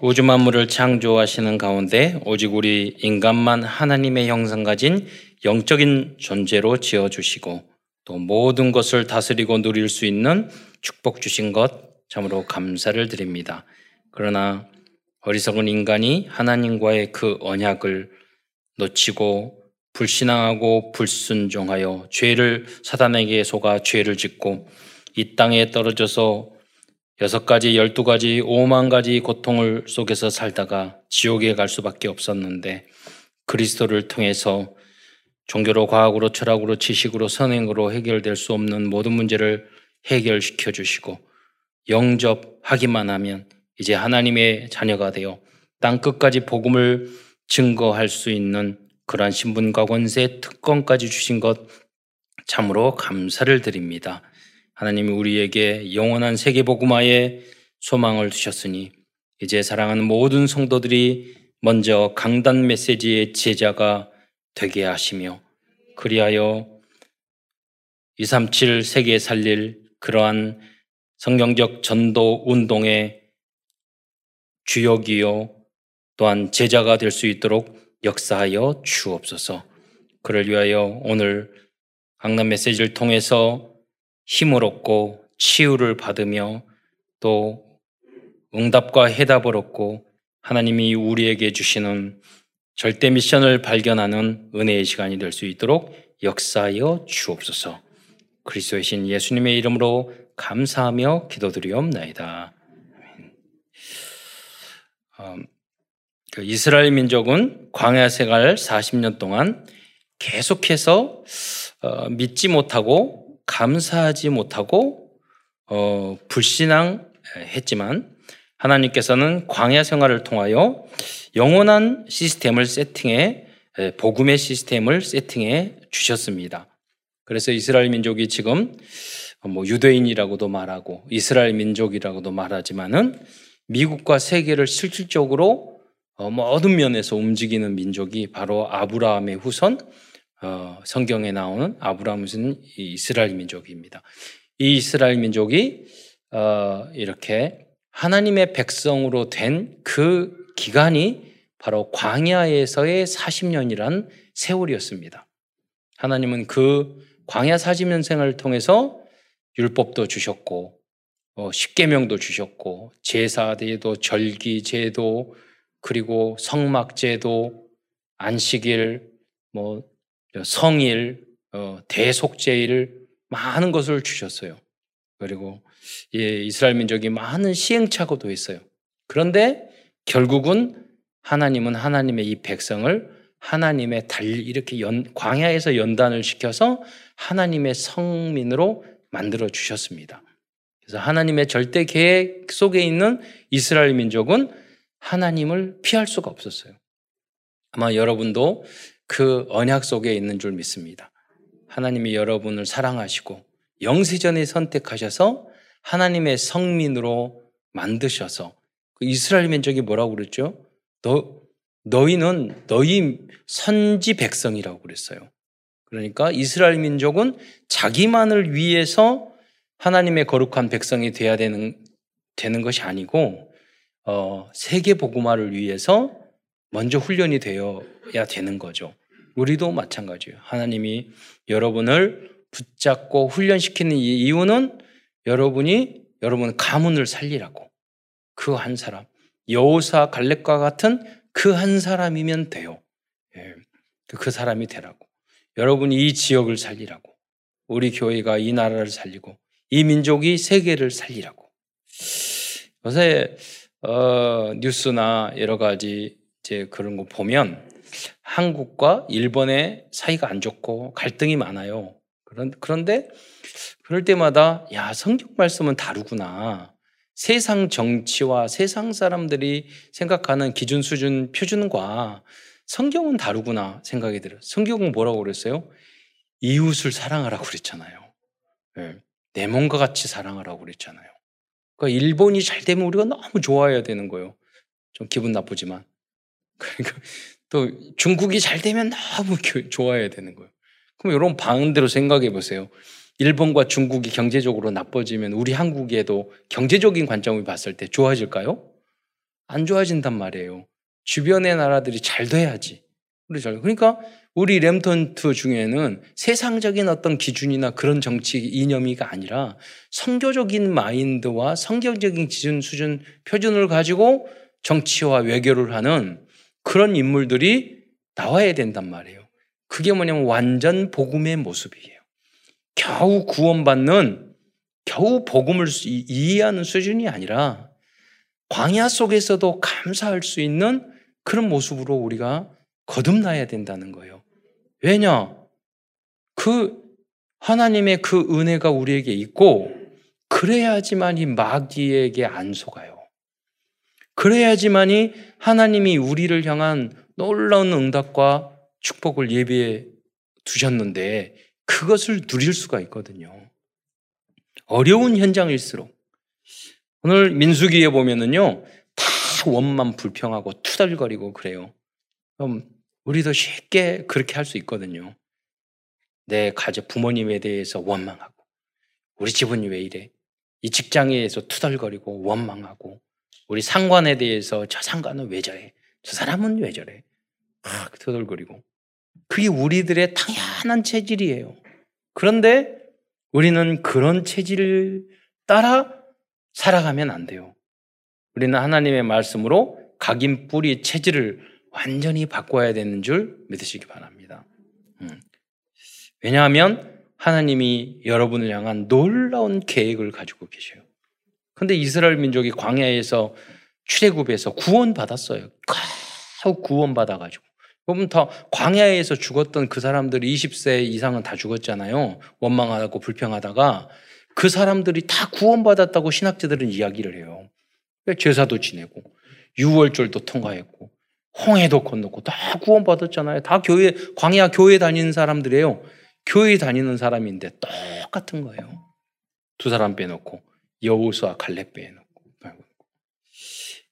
우주 만물을 창조하시는 가운데 오직 우리 인간만 하나님의 형상 가진 영적인 존재로 지어 주시고 또 모든 것을 다스리고 누릴 수 있는 축복 주신 것 참으로 감사를 드립니다. 그러나 어리석은 인간이 하나님과의 그 언약을 놓치고 불신앙하고 불순종하여 죄를 사단에게 속아 죄를 짓고 이 땅에 떨어져서 여섯 가지, 열두 가지, 오만 가지 고통을 속에서 살다가 지옥에 갈 수밖에 없었는데 그리스도를 통해서 종교로, 과학으로, 철학으로, 지식으로, 선행으로 해결될 수 없는 모든 문제를 해결시켜 주시고 영접하기만 하면 이제 하나님의 자녀가 되어 땅 끝까지 복음을 증거할 수 있는 그러한 신분과 권세, 특권까지 주신 것 참으로 감사를 드립니다. 하나님이 우리에게 영원한 세계 복음화의 소망을 주셨으니 이제 사랑하는 모든 성도들이 먼저 강단 메시지의 제자가 되게 하시며 그리하여 237 세계 살릴 그러한 성경적 전도 운동의 주역이요 또한 제자가 될 수 있도록 역사하여 주옵소서. 그를 위하여 오늘 강남 메시지를 통해서 힘을 얻고 치유를 받으며 또 응답과 해답을 얻고 하나님이 우리에게 주시는 절대 미션을 발견하는 은혜의 시간이 될 수 있도록 역사하여 주옵소서. 그리스도의 신 예수님의 이름으로 감사하며 기도드리옵나이다. 음, 그 이스라엘 민족은 광야 생활 40년 동안 계속해서 어, 믿지 못하고 감사하지 못하고 어, 불신앙했지만 하나님께서는 광야 생활을 통하여 영원한 시스템을 세팅해 복음의 시스템을 세팅해 주셨습니다. 그래서 이스라엘 민족이 지금 뭐 유대인이라고도 말하고 이스라엘 민족이라고도 말하지만은 미국과 세계를 실질적으로 어, 모든 면에서 움직이는 민족이 바로 아브라함의 후손 어, 성경에 나오는 아브라함은 이스라엘 민족입니다. 이 이스라엘 민족이 어, 이렇게 하나님의 백성으로 된 그 기간이 바로 광야에서의 40년이란 세월이었습니다. 하나님은 그 광야 40년 생활을 통해서 율법도 주셨고 어, 십계명도 주셨고 제사제도, 절기 제도, 그리고 성막 제도, 안식일, 뭐 성일, 어, 대속제일 많은 것을 주셨어요. 그리고 예, 이스라엘 민족이 많은 시행착오도 했어요. 그런데 결국은 하나님은 하나님의 이 백성을 하나님의 달 이렇게 연, 광야에서 연단을 시켜서 하나님의 성민으로 만들어 주셨습니다. 그래서 하나님의 절대 계획 속에 있는 이스라엘 민족은 하나님을 피할 수가 없었어요. 아마 여러분도 그 언약 속에 있는 줄 믿습니다. 하나님이 여러분을 사랑하시고 영세전에 선택하셔서 하나님의 성민으로 만드셔서 그 이스라엘 민족이 뭐라고 그랬죠? 너 너희는 너희 선지 백성이라고 그랬어요. 그러니까 이스라엘 민족은 자기만을 위해서 하나님의 거룩한 백성이 돼야 되는 되는 것이 아니고 어, 세계 복음화를 위해서 먼저 훈련이 되어야 되는 거죠. 우리도 마찬가지예요. 하나님이 여러분을 붙잡고 훈련시키는 이유는 여러분이 여러분 가문을 살리라고. 그 한 사람. 여호사 갈렙과 같은 그 한 사람이면 돼요. 예. 그 사람이 되라고. 여러분이 이 지역을 살리라고. 우리 교회가 이 나라를 살리고 이 민족이 세계를 살리라고. 요새 어, 뉴스나 여러 가지 이제 그런 거 보면 한국과 일본의 사이가 안 좋고 갈등이 많아요. 그런, 그런데 그럴 때마다 야, 성경 말씀은 다르구나. 세상 정치와 세상 사람들이 생각하는 기준 수준 표준과 성경은 다르구나 생각이 들어요. 성경은 뭐라고 그랬어요? 이웃을 사랑하라고 그랬잖아요. 네. 내 몸과 같이 사랑하라고 그랬잖아요. 그러니까 일본이 잘 되면 우리가 너무 좋아해야 되는 거예요. 좀 기분 나쁘지만. 그러니까 또 중국이 잘 되면 너무 좋아해야 되는 거예요. 그럼 여러분 반대로 생각해 보세요. 일본과 중국이 경제적으로 나빠지면 우리 한국에도 경제적인 관점을 봤을 때 좋아질까요? 안 좋아진단 말이에요. 주변의 나라들이 잘 돼야지. 그러니까 우리 렘턴트 중에는 세상적인 어떤 기준이나 그런 정치 이념이가 아니라 성교적인 마인드와 성경적인 기준 수준 표준을 가지고 정치와 외교를 하는 그런 인물들이 나와야 된단 말이에요. 그게 뭐냐면 완전 복음의 모습이에요. 겨우 구원받는 겨우 복음을 이해하는 수준이 아니라 광야 속에서도 감사할 수 있는 그런 모습으로 우리가 거듭나야 된다는 거예요. 왜냐? 그 하나님의 그 은혜가 우리에게 있고 그래야지만 이 마귀에게 안 속아요. 그래야지만이 하나님이 우리를 향한 놀라운 응답과 축복을 예비해 두셨는데 그것을 누릴 수가 있거든요. 어려운 현장일수록 오늘 민수기에 보면은요 다 원만 불평하고 투덜거리고 그래요. 그럼 우리도 쉽게 그렇게 할 수 있거든요. 내 가족 부모님에 대해서 원망하고 우리 집은 왜 이래? 이 직장에서 투덜거리고 원망하고 우리 상관에 대해서 저 상관은 왜 저래? 저 사람은 왜 저래? 막 투덜거리고 그게 우리들의 당연한 체질이에요. 그런데 우리는 그런 체질을 따라 살아가면 안 돼요. 우리는 하나님의 말씀으로 각인 뿌리 체질을 완전히 바꿔야 되는 줄 믿으시기 바랍니다. 음. 왜냐하면 하나님이 여러분을 향한 놀라운 계획을 가지고 계셔요. 근데 이스라엘 민족이 광야에서 출애굽에서 구원받았어요. 구원받아가지고. 여러분 다 광야에서 죽었던 그 사람들이 20세 이상은 다 죽었잖아요. 원망하고 불평하다가 그 사람들이 다 구원받았다고 신학자들은 이야기를 해요. 제사도 지내고 유월절도 통과했고 홍해도 건너고 다 구원받았잖아요. 다 교회, 광야 교회 다니는 사람들이에요. 교회 다니는 사람인데 똑같은 거예요. 두 사람 빼놓고 여우수와 갈렙 빼놓고.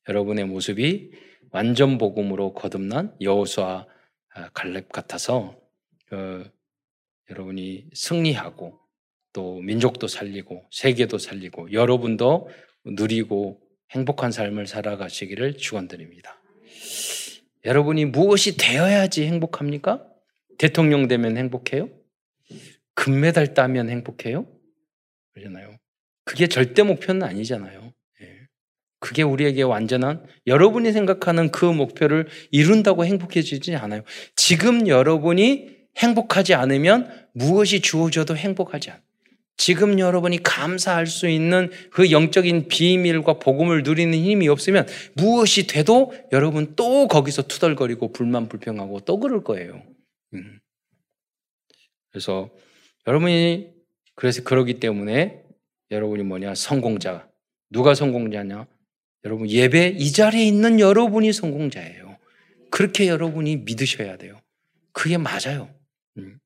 여러분의 모습이 완전 복음으로 거듭난 여우수와 갈렙 같아서 어, 여러분이 승리하고 또 민족도 살리고 세계도 살리고 여러분도 누리고 행복한 삶을 살아가시기를 축원드립니다. 여러분이 무엇이 되어야지 행복합니까? 대통령 되면 행복해요? 금메달 따면 행복해요? 그러잖아요. 그게 절대 목표는 아니잖아요. 예. 그게 우리에게 완전한 여러분이 생각하는 그 목표를 이룬다고 행복해지지 않아요. 지금 여러분이 행복하지 않으면 무엇이 주어져도 행복하지 않아요. 지금 여러분이 감사할 수 있는 그 영적인 비밀과 복음을 누리는 힘이 없으면 무엇이 돼도 여러분 또 거기서 투덜거리고 불만 불평하고 또 그럴 거예요. 음. 그래서 여러분이 그래서 그러기 때문에 여러분이 뭐냐 성공자 누가 성공자냐 여러분 예배 이 자리에 있는 여러분이 성공자예요. 그렇게 여러분이 믿으셔야 돼요. 그게 맞아요. 음.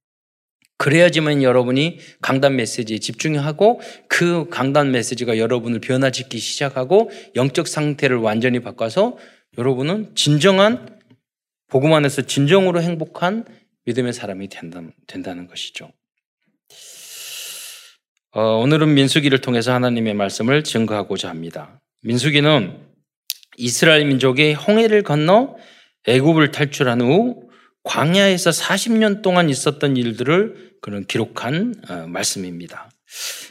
그래야지만 여러분이 강단 메시지에 집중하고 그 강단 메시지가 여러분을 변화시키기 시작하고 영적 상태를 완전히 바꿔서 여러분은 진정한 복음 안에서 진정으로 행복한 믿음의 사람이 된다, 된다는 것이죠. 어, 오늘은 민수기를 통해서 하나님의 말씀을 증거하고자 합니다. 민수기는 이스라엘 민족이 홍해를 건너 애굽을 탈출한 후 광야에서 40년 동안 있었던 일들을 그런 기록한 어, 말씀입니다.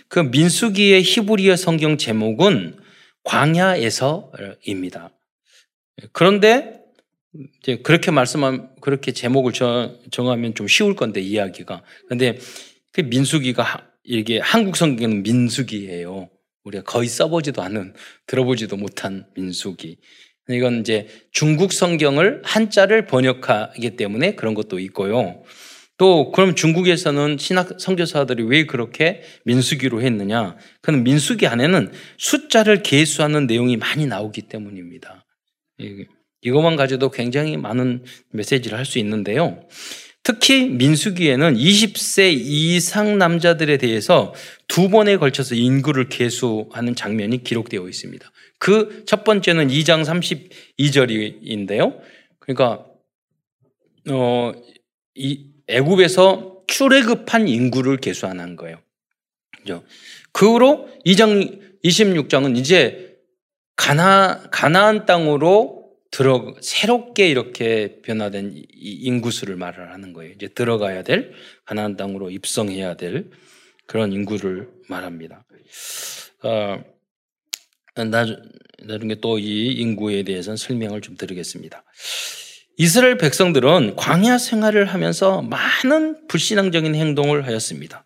그 민수기의 히브리어 성경 제목은 광야에서입니다. 그런데 이제 그렇게 말씀한 그렇게 제목을 정하면 좀 쉬울 건데 이야기가. 근데 그 민수기가 이게 한국 성경은 민수기예요. 우리가 거의 써보지도 않은 들어보지도 못한 민수기. 이건 이제 중국 성경을 한자를 번역하기 때문에 그런 것도 있고요. 또 그럼 중국에서는 신학 선교사들이 왜 그렇게 민수기로 했느냐? 그는 민수기 안에는 숫자를 계수하는 내용이 많이 나오기 때문입니다. 이것만 가져도 굉장히 많은 메시지를 할 수 있는데요. 특히 민수기에는 20세 이상 남자들에 대해서 두 번에 걸쳐서 인구를 계수하는 장면이 기록되어 있습니다. 그 첫 번째는 2장 32절인데요. 그러니까 어, 이 애굽에서 출애굽한 인구를 계수하는 거예요. 그죠? 그 후로 2장 26장은 이제 가나 가나안 땅으로 들어 새롭게 이렇게 변화된 인구수를 말을 하는 거예요. 이제 들어가야 될 가나안 땅으로 입성해야 될 그런 인구를 말합니다. 어, 나중에 또 이 인구에 대해서는 설명을 좀 드리겠습니다. 이스라엘 백성들은 광야 생활을 하면서 많은 불신앙적인 행동을 하였습니다.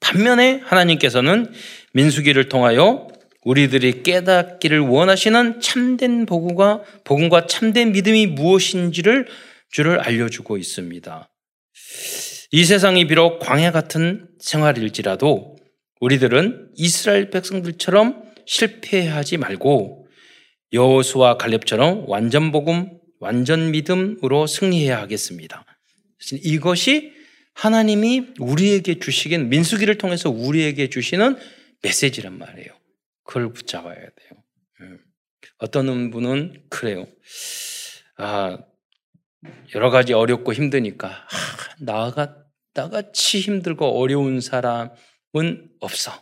반면에 하나님께서는 민수기를 통하여 우리들이 깨닫기를 원하시는 참된 복음과 복음과 참된 믿음이 무엇인지를 주를 알려주고 있습니다. 이 세상이 비록 광야 같은 생활일지라도 우리들은 이스라엘 백성들처럼 실패하지 말고 여호수와 갈렙처럼 완전 복음, 완전 믿음으로 승리해야 하겠습니다. 이것이 하나님이 우리에게 주시긴 민수기를 통해서 우리에게 주시는 메시지란 말이에요. 그걸 붙잡아야 돼요. 예. 어떤 분은 그래요. 아, 여러 가지 어렵고 힘드니까 아, 나가 나같이 힘들고 어려운 사람은 없어.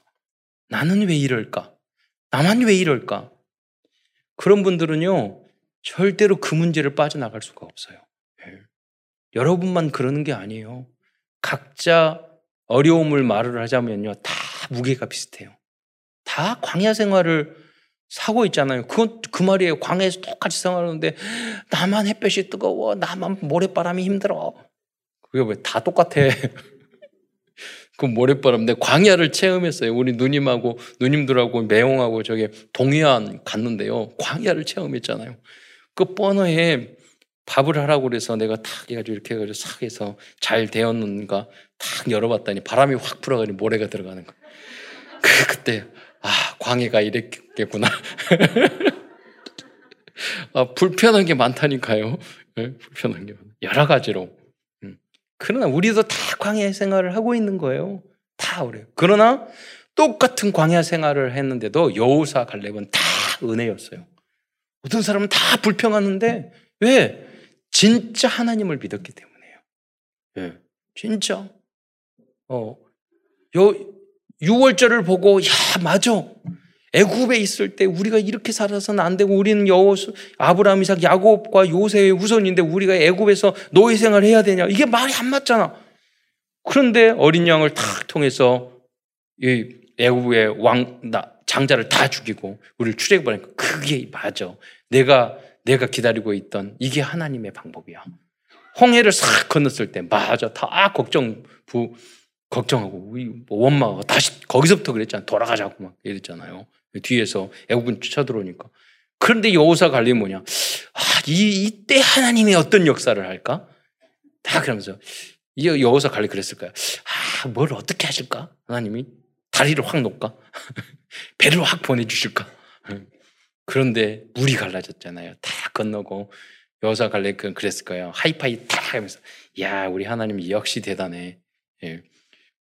나는 왜 이럴까? 나만 왜 이럴까? 그런 분들은요, 절대로 그 문제를 빠져나갈 수가 없어요. 예. 여러분만 그러는 게 아니에요. 각자 어려움을 말을 하자면요, 다 무게가 비슷해요. 다 광야 생활을 사고 있잖아요. 그건 그 말이에요. 광야에서 똑같이 생활하는데 나만 햇볕이 뜨거워, 나만 모래바람이 힘들어. 그게 왜 다 똑같아? 그 모래바람. 내 광야를 체험했어요. 우리 누님하고 누님들하고 매홍하고 저기 동해안 갔는데요. 광야를 체험했잖아요. 그 번호에 밥을 하라고 그래서 내가 탁 해가지고 이렇게 해가지고 싹 해서 잘 되었는가 탁 열어봤더니 바람이 확 불어가지고 모래가 들어가는 거. 그 그때 아 광해가 이랬겠구나. 아, 불편한 게 많다니까요. 네? 불편한 게 여러 가지로. 음. 그러나 우리도 다 광야 생활을 하고 있는 거예요. 다 그래요. 그러나 똑같은 광야 생활을 했는데도 여우사 갈렙은 다 은혜였어요. 어떤 사람은 다 불평하는데 왜? 진짜 하나님을 믿었기 때문에요. 예. 진짜. 어. 요 6월절을 보고 야, 맞아. 애굽에 있을 때 우리가 이렇게 살아서는 안 되고 우리는 여호수 아브라함 이삭 야곱과 요새의 후손인데 우리가 애굽에서 노예 생활을 해야 되냐? 이게 말이 안 맞잖아. 그런데 어린 양을 탁 통해서 이 애굽의 왕 장자를 다 죽이고 우리를 하니까 그게 맞아. 내가 내가 기다리고 있던 이게 하나님의 방법이야. 홍해를 싹 건넜을 때 맞아. 다 걱정 부 걱정하고 뭐 원망하고 다시 거기서부터 그랬잖아. 돌아가자고 막 이랬잖아요. 뒤에서 애국은 쳐들어오니까. 그런데 여호사 갈림 뭐냐? 아, 이 이때 하나님이 어떤 역사를 할까? 다 그러면서 이 여호사 갈림 그랬을까요? 아, 뭘 어떻게 하실까? 하나님이 다리를 확 놓을까? 배를 확 보내주실까? 그런데 물이 갈라졌잖아요. 다 건너고 여호사 갈림 그랬을 거예요. 하이파이 탁 하면서 야 우리 하나님 역시 대단해. 예.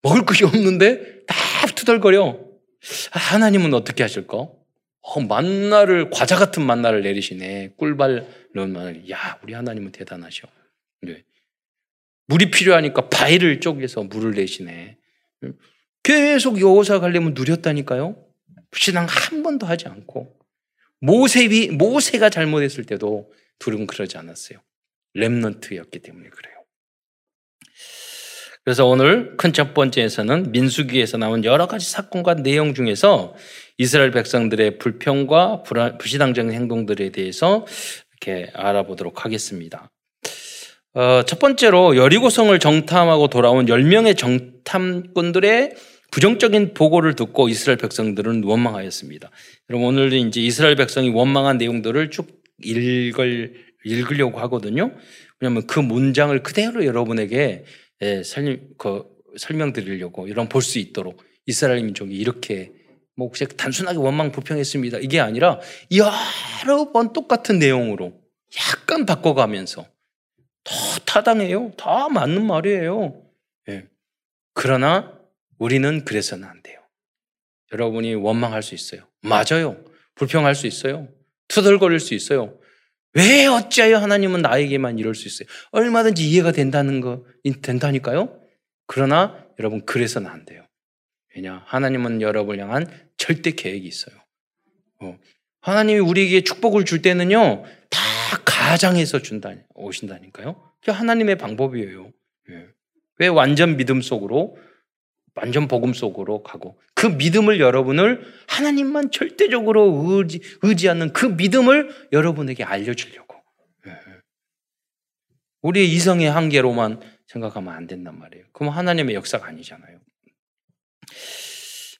먹을 것이 없는데 다 투덜거려. 하나님은 어떻게 하실까? 어, 만나를 과자 같은 만나를 내리시네. 꿀발 넣은 마늘. 야, 우리 하나님은 대단하셔. 네. 물이 필요하니까 바위를 쪼개서 물을 내시네. 계속 여호사 갈려면 누렸다니까요. 신앙 한 번도 하지 않고 모세비 모세가 잘못했을 때도 둘은 그러지 않았어요. 렘넌트였기 때문에 그래요. 그래서 오늘 큰 첫 번째에서는 민수기에서 나온 여러 가지 사건과 내용 중에서 이스라엘 백성들의 불평과 불신앙적인 행동들에 대해서 이렇게 알아보도록 하겠습니다. 어, 첫 번째로 여리고성을 정탐하고 돌아온 10명의 정탐꾼들의 부정적인 보고를 듣고 이스라엘 백성들은 원망하였습니다. 그럼 오늘 이제 이스라엘 백성이 원망한 내용들을 쭉 읽을, 읽으려고 하거든요. 왜냐하면 그 문장을 그대로 여러분에게 예, 설명, 그, 설명드리려고 이런 볼 수 있도록 이스라엘 민족이 이렇게 뭐 혹시 단순하게 원망 불평했습니다. 이게 아니라 여러 번 똑같은 내용으로 약간 바꿔가면서 더 타당해요. 다 맞는 말이에요. 예. 그러나 우리는 그래서는 안 돼요. 여러분이 원망할 수 있어요. 맞아요. 불평할 수 있어요. 투덜거릴 수 있어요. 왜 어찌하여 하나님은 나에게만 이럴 수 있어요? 얼마든지 이해가 된다는 거, 된다니까요? 그러나 여러분, 그래서는 안 돼요. 왜냐? 하나님은 여러분을 향한 절대 계획이 있어요. 어, 하나님이 우리에게 축복을 줄 때는요, 다 가장해서 준다, 오신다니까요. 그게 하나님의 방법이에요. 예. 왜 완전 믿음 속으로, 완전 복음 속으로 가고, 그 믿음을 여러분을 하나님만 절대적으로 의지, 의지하는 그 믿음을 여러분에게 알려주려고. 예. 우리의 이성의 한계로만 생각하면 안 된단 말이에요. 그럼 하나님의 역사가 아니잖아요.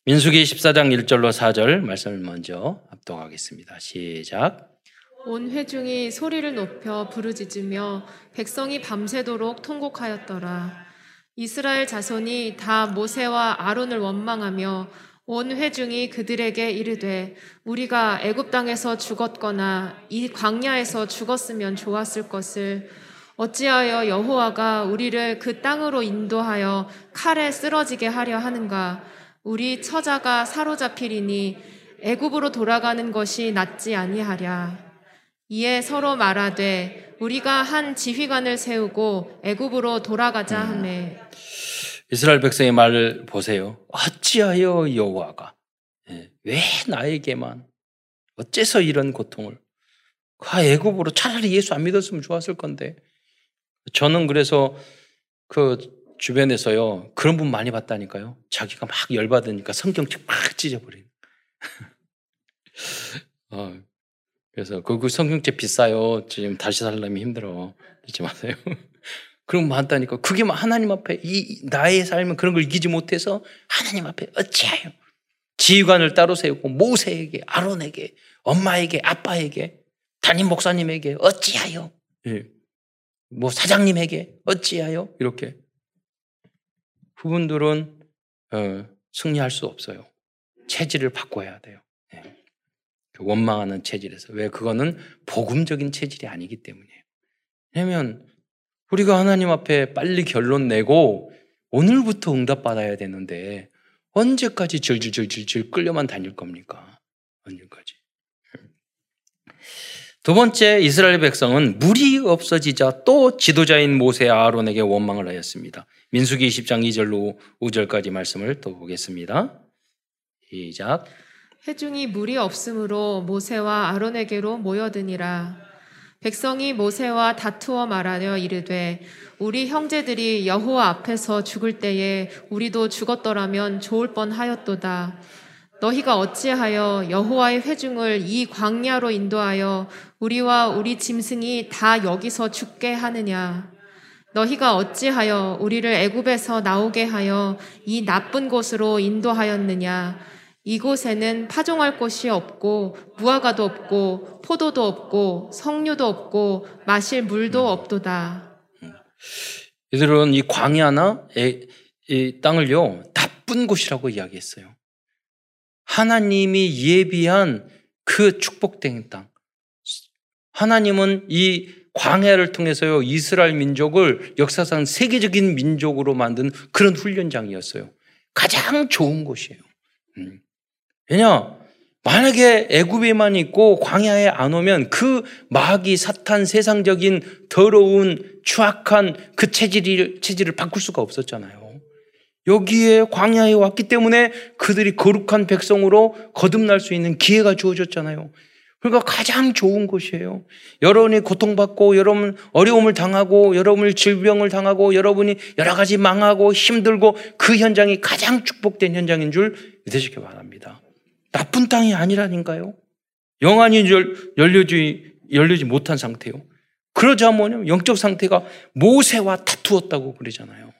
민수기 14장 1절로 4절 말씀을 먼저 압독하겠습니다. 시작. 온 회중이 소리를 높여 부르짖으며 백성이 밤새도록 통곡하였더라. 이스라엘 자손이 다 모세와 아론을 원망하며 온 회중이 그들에게 이르되 우리가 애굽 땅에서 죽었거나 이 광야에서 죽었으면 좋았을 것을 어찌하여 여호와가 우리를 그 땅으로 인도하여 칼에 쓰러지게 하려 하는가 우리 처자가 사로잡히리니 애굽으로 돌아가는 것이 낫지 아니하랴. 이에 서로 말하되 우리가 한 지휘관을 세우고 애굽으로 돌아가자 하매 이스라엘 백성의 말을 보세요. 어찌하여 여호와가 예, 왜 나에게만 어째서 이런 고통을 가 애굽으로 차라리 예수 안 믿었으면 좋았을 건데 저는 그래서 그 주변에서요 그런 분 많이 봤다니까요. 자기가 막 열받으니까 성경 책 막 찢어버리는. 어, 그래서 그, 그 성경책 비싸요. 지금 다시 살려면 힘들어. 잊지 마세요. 그런 거 많다니까. 그게 막 하나님 앞에 이 나의 삶은 그런 걸 이기지 못해서 하나님 앞에 어찌하여 지휘관을 따로 세우고 모세에게 아론에게 엄마에게 아빠에게 담임 목사님에게 어찌하여 예. 뭐 사장님에게 어찌하여 이렇게 그분들은 어, 승리할 수 없어요. 체질을 바꿔야 돼요. 네. 원망하는 체질에서 왜 그거는 복음적인 체질이 아니기 때문이에요. 왜냐하면 우리가 하나님 앞에 빨리 결론 내고 오늘부터 응답 받아야 되는데 언제까지 질질질질 끌려만 다닐 겁니까? 언제까지? 두 번째 이스라엘 백성은 물이 없어지자 또 지도자인 모세 아론에게 원망을 하였습니다. 민수기 20장 2절로 5절까지 말씀을 또 보겠습니다. 시작. 회중이 물이 없으므로 모세와 아론에게로 모여드니라. 백성이 모세와 다투어 말하려 이르되 우리 형제들이 여호와 앞에서 죽을 때에 우리도 죽었더라면 좋을 뻔하였도다. 너희가 어찌하여 여호와의 회중을 이 광야로 인도하여 우리와 우리 짐승이 다 여기서 죽게 하느냐? 너희가 어찌하여 우리를 애굽에서 나오게 하여 이 나쁜 곳으로 인도하였느냐? 이곳에는 파종할 곳이 없고 무화과도 없고 포도도 없고 석류도 없고 마실 물도 없도다. 이들은 이 광야나 이 땅을요 나쁜 곳이라고 이야기했어요. 하나님이 예비한 그 축복된 땅. 하나님은 이 광야를 통해서요, 이스라엘 민족을 역사상 세계적인 민족으로 만든 그런 훈련장이었어요. 가장 좋은 곳이에요. 음. 왜냐? 만약에 애굽에만 있고 광야에 안 오면 그 마귀 사탄 세상적인 더러운 추악한 그 체질을 체질을 바꿀 수가 없었잖아요. 여기에 광야에 왔기 때문에 그들이 거룩한 백성으로 거듭날 수 있는 기회가 주어졌잖아요. 그러니까 가장 좋은 곳이에요. 여러분이 고통받고, 여러분 어려움을 당하고, 여러분이 질병을 당하고, 여러분이 여러 가지 망하고 힘들고 그 현장이 가장 축복된 현장인 줄 믿으시기 바랍니다. 나쁜 땅이 아니라니까요. 영안이 열려지, 열리지 못한 상태요. 그러자 뭐냐면 영적 상태가 모세와 다투었다고 그러잖아요.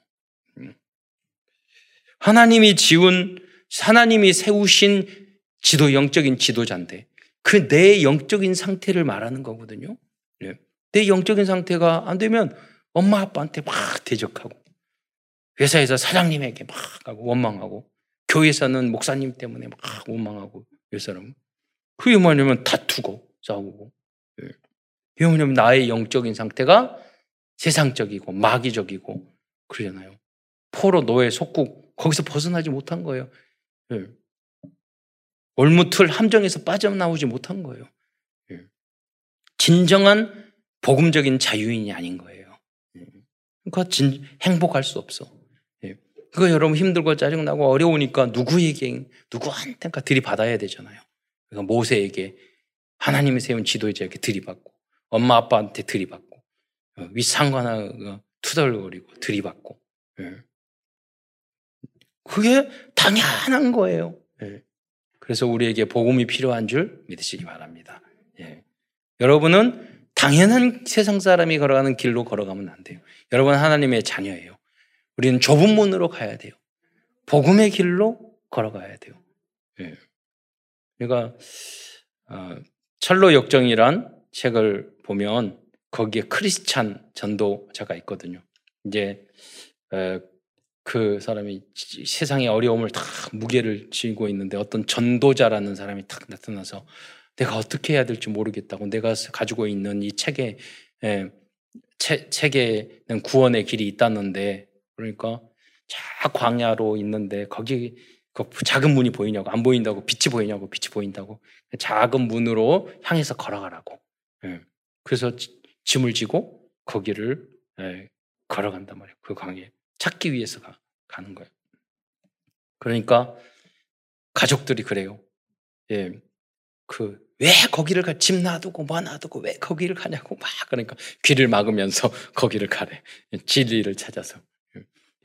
하나님이 지운, 하나님이 세우신 지도, 영적인 지도자인데 그 내 영적인 상태를 말하는 거거든요. 네. 내 영적인 상태가 안 되면 엄마 아빠한테 막 대적하고 회사에서 사장님에게 막 하고 원망하고 교회에서는 목사님 때문에 막 원망하고 이 사람은 그게 뭐냐면 다투고 싸우고 예. 이게 뭐냐면 나의 영적인 상태가 세상적이고 마귀적이고 그러잖아요. 포로 노예 속국 거기서 벗어나지 못한 거예요. 예. 올무틀 함정에서 빠져나오지 못한 거예요. 예. 진정한 복음적인 자유인이 아닌 거예요. 예. 그러니까 진, 행복할 수 없어. 예. 그거 여러분 힘들고 짜증나고 어려우니까 누구에게, 누구한테가 들이받아야 되잖아요. 그러니까 모세에게 하나님이 세운 지도자에게 들이받고 엄마 아빠한테 들이받고 어, 윗상관하고 투덜거리고 들이받고 예. 그게 당연한 거예요. 예. 그래서 우리에게 복음이 필요한 줄 믿으시기 바랍니다. 예. 여러분은 당연한 세상 사람이 걸어가는 길로 걸어가면 안 돼요. 여러분 하나님의 자녀예요. 우리는 좁은 문으로 가야 돼요. 복음의 길로 걸어가야 돼요. 예. 그러니까 어, 철로 역정이란 책을 보면 거기에 크리스찬 전도자가 있거든요. 이제 에, 그 사람이 세상의 어려움을 다 무게를 지고 있는데 어떤 전도자라는 사람이 딱 나타나서 내가 어떻게 해야 될지 모르겠다고 내가 가지고 있는 이 책에 에, 체, 책에는 구원의 길이 있다는데 그러니까 자 광야로 있는데 거기 그 작은 문이 보이냐고 안 보인다고 빛이 보이냐고 빛이 보인다고 작은 문으로 향해서 걸어가라고. 예. 그래서 짐을 지고 거기를 예, 걸어간단 말이에요. 그 강에 찾기 위해서 가, 가는 거예요. 그러니까 가족들이 그래요. 예, 그 왜 거기를 가? 집 놔두고 뭐 놔두고 왜 거기를 가냐고 막 그러니까 귀를 막으면서 거기를 가래. 진리를 찾아서.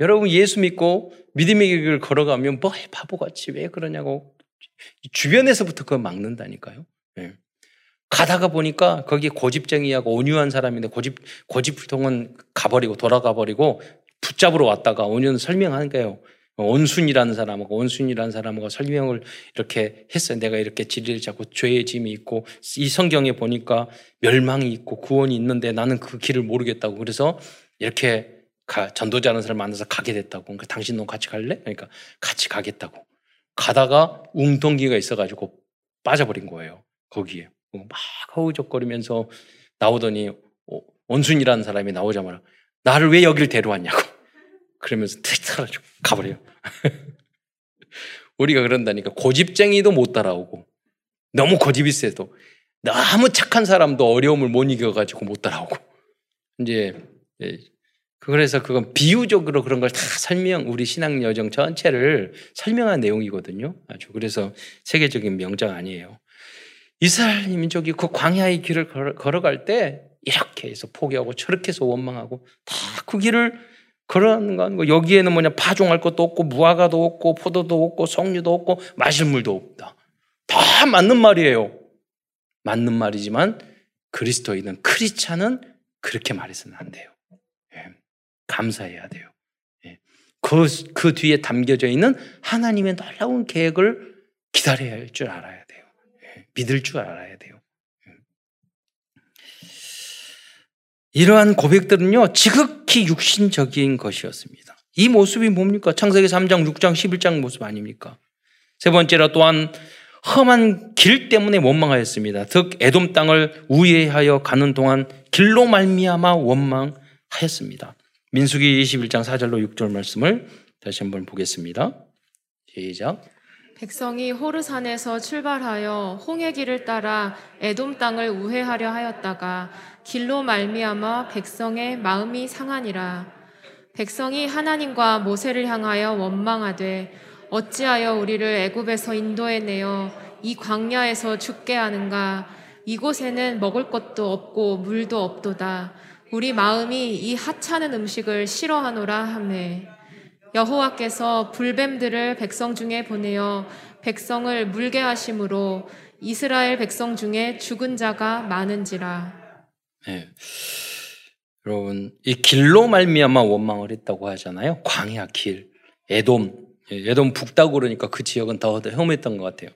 예. 여러분 예수 믿고 믿음의 길을 걸어가면 뭐 바보같이 왜 그러냐고 주변에서부터 그걸 막는다니까요. 예. 가다가 보니까 거기 고집쟁이하고 온유한 사람인데 고집 고집통은 가버리고 돌아가 버리고 붙잡으러 왔다가 온유는 설명하는 거예요. 온순이라는 사람하고 온순이라는 사람하고 설명을 이렇게 했어요. 내가 이렇게 진리를 잡고 죄의 짐이 있고 이 성경에 보니까 멸망이 있고 구원이 있는데 나는 그 길을 모르겠다고 그래서 이렇게 가, 전도자라는 사람 만나서 가게 됐다고. 그러니까 당신도 같이 갈래? 그러니까 같이 가겠다고. 가다가 웅덩이가 있어가지고 빠져버린 거예요. 거기에. 막 허우적거리면서 나오더니 어, 원순이라는 사람이 나오자마자 나를 왜 여기를 데려왔냐고 그러면서 틱 가버려요. 우리가 그런다니까 고집쟁이도 못 따라오고 너무 고집이 세도 너무 착한 사람도 어려움을 못 이겨가지고 못 따라오고 이제 예, 그래서 그건 비유적으로 그런 걸 다 설명 우리 신앙 여정 전체를 설명한 내용이거든요. 아주 그래서 세계적인 명작 아니에요. 이스라엘 민족이 그 광야의 길을 걸어 갈 때 이렇게 해서 포기하고 저렇게 해서 원망하고 다 그 길을 걸어가는 거 여기에는 뭐냐 파종할 것도 없고 무화과도 없고 포도도 없고 석류도 없고 마실 물도 없다. 다 맞는 말이에요. 맞는 말이지만 그리스도인은 크리스찬은 그렇게 말해서는 안 돼요. 예. 감사해야 돼요. 예. 그, 그 뒤에 담겨져 있는 하나님의 놀라운 계획을 기다려야 할 줄 알아야 돼요. 믿을 줄 알아야 돼요. 이러한 고백들은요, 지극히 육신적인 것이었습니다. 이 모습이 뭡니까? 창세기 3장, 6장, 11장 모습 아닙니까? 세 번째로 또한 험한 길 때문에 원망하였습니다. 즉 에돔 땅을 우회하여 가는 동안 길로 말미암아 원망하였습니다. 민수기 21장 4절로 6절 말씀을 다시 한번 보겠습니다. 시작. 백성이 호르산에서 출발하여 홍해 길을 따라 에돔 땅을 우회하려 하였다가 길로 말미암아 백성의 마음이 상하니라 백성이 하나님과 모세를 향하여 원망하되 어찌하여 우리를 애굽에서 인도해 내어 이 광야에서 죽게 하는가 이곳에는 먹을 것도 없고 물도 없도다 우리 마음이 이 하찮은 음식을 싫어하노라 하매 여호와께서 불뱀들을 백성 중에 보내어 백성을 물게 하심으로 이스라엘 백성 중에 죽은 자가 많은지라. 네. 여러분 이 길로 말미암아 원망을 했다고 하잖아요. 광야 길, 에돔, 에돔 북다고 그러니까 그 지역은 더 험했던 것 같아요.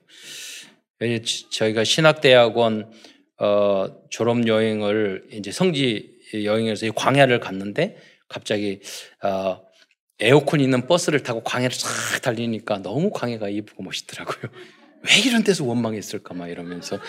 저희가 신학대학원 어, 졸업 여행을 이제 성지 여행에서 광야를 갔는데 갑자기 어, 에어컨 있는 버스를 타고 광야를 싹 달리니까 너무 광야가 이쁘고 멋있더라고요. 왜 이런 데서 원망했을까 막 이러면서.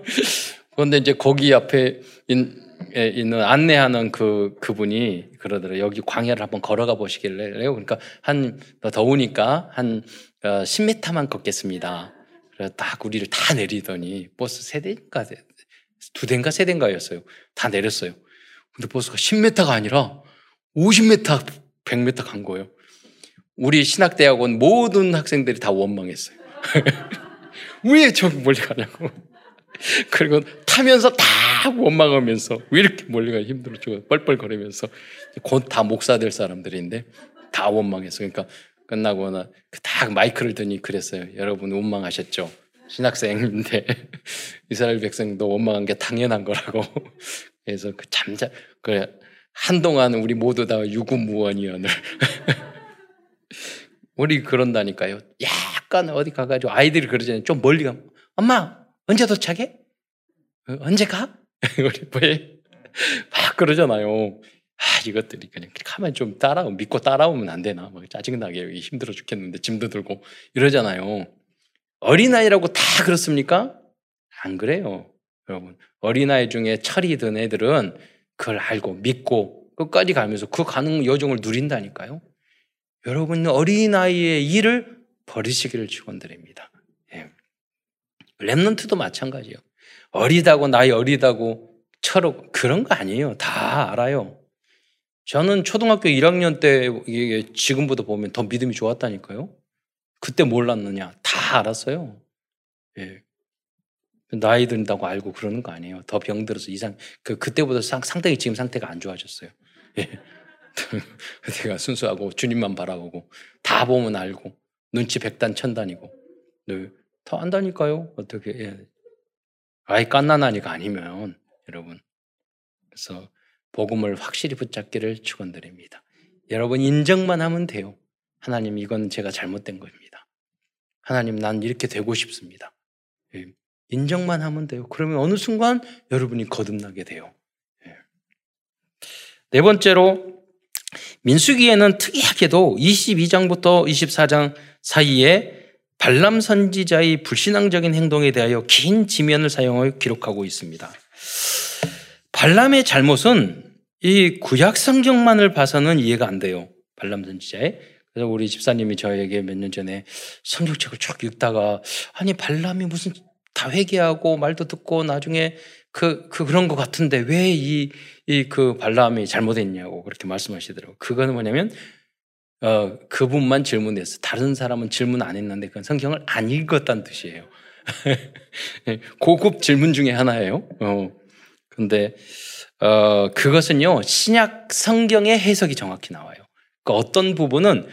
그런데 이제 거기 앞에 있는 안내하는 그 그분이 그러더라고요. 여기 광야를 한번 걸어가 보시길래요. 그러니까 한 더우니까 한 10m만 어, 걷겠습니다. 그래서 딱 우리를 다 내리더니 버스 세 대인가 두 대인가 세 대인가였어요. 다 내렸어요. 근데 버스가 10m가 아니라 50m 100m 간 거예요. 우리 신학대학원 모든 학생들이 다 원망했어요. 왜 저기 멀리 가냐고. 그리고 타면서 다 원망하면서 왜 이렇게 멀리 가 힘들어 죽어 뻘뻘거리면서 곧 다 목사 될 사람들인데 다 원망했어. 그러니까 끝나고나 딱 마이크를 드니 그랬어요. 여러분 원망하셨죠? 신학생인데 이스라엘 백성도 원망한 게 당연한 거라고. 그래서 그 잠자 그 한동안 우리 모두 다 유구무원이언을 우리 그런다니까요. 약간 어디 가가지고 아이들이 그러잖아요. 좀 멀리 가면 엄마 언제 도착해? 어, 언제 가? 우리 왜? 막 그러잖아요. 아, 이것들이 그냥 가만 좀 따라오, 믿고 따라오면 안 되나? 막 짜증나게 힘들어 죽겠는데 짐도 들고 이러잖아요. 어린아이라고 다 그렇습니까? 안 그래요. 여러분. 어린아이 중에 철이 든 애들은 그걸 알고 믿고 끝까지 가면서 그 가는 여정을 누린다니까요. 여러분, 어린아이의 일을 버리시기를 축원드립니다. 예. 랩런트도 마찬가지예요. 어리다고 나이 어리다고 철없 그런 거 아니에요. 다 알아요. 저는 초등학교 1학년 때 지금보다 보면 더 믿음이 좋았다니까요. 그때 몰랐느냐? 다 알았어요. 예. 나이 든다고 알고 그러는 거 아니에요. 더 병들어서 이상, 그, 그때보다 상, 상당히 지금 상태가 안 좋아졌어요. 예. 그때가 순수하고 주님만 바라보고 다 보면 알고 눈치 백단 천단이고 네. 더 안다니까요. 어떻게 예. 아이 깐난하니까 아니면 여러분 그래서 복음을 확실히 붙잡기를 축원드립니다. 여러분 인정만 하면 돼요. 하나님 이건 제가 잘못된 겁니다. 하나님 난 이렇게 되고 싶습니다. 예. 인정만 하면 돼요. 그러면 어느 순간 여러분이 거듭나게 돼요. 예. 네 번째로 민수기에는 특이하게도 22장부터 24장 사이에 발람 선지자의 불신앙적인 행동에 대하여 긴 지면을 사용하여 기록하고 있습니다. 발람의 잘못은 이 구약 성경만을 봐서는 이해가 안 돼요. 발람 선지자의. 그래서 우리 집사님이 저에게 몇 년 전에 성경책을 쭉 읽다가 아니 발람이 무슨 다 회개하고 말도 듣고 나중에 그, 그 그런 것 같은데 왜 이 이 그 발람이 잘못했냐고 그렇게 말씀하시더라고요. 그거는 뭐냐면 어, 그분만 질문했어. 다른 사람은 질문 안 했는데 그건 성경을 안 읽었다는 뜻이에요. 고급 질문 중에 하나예요. 어. 근데 어, 그것은요 신약 성경의 해석이 정확히 나와요. 그러니까 어떤 부분은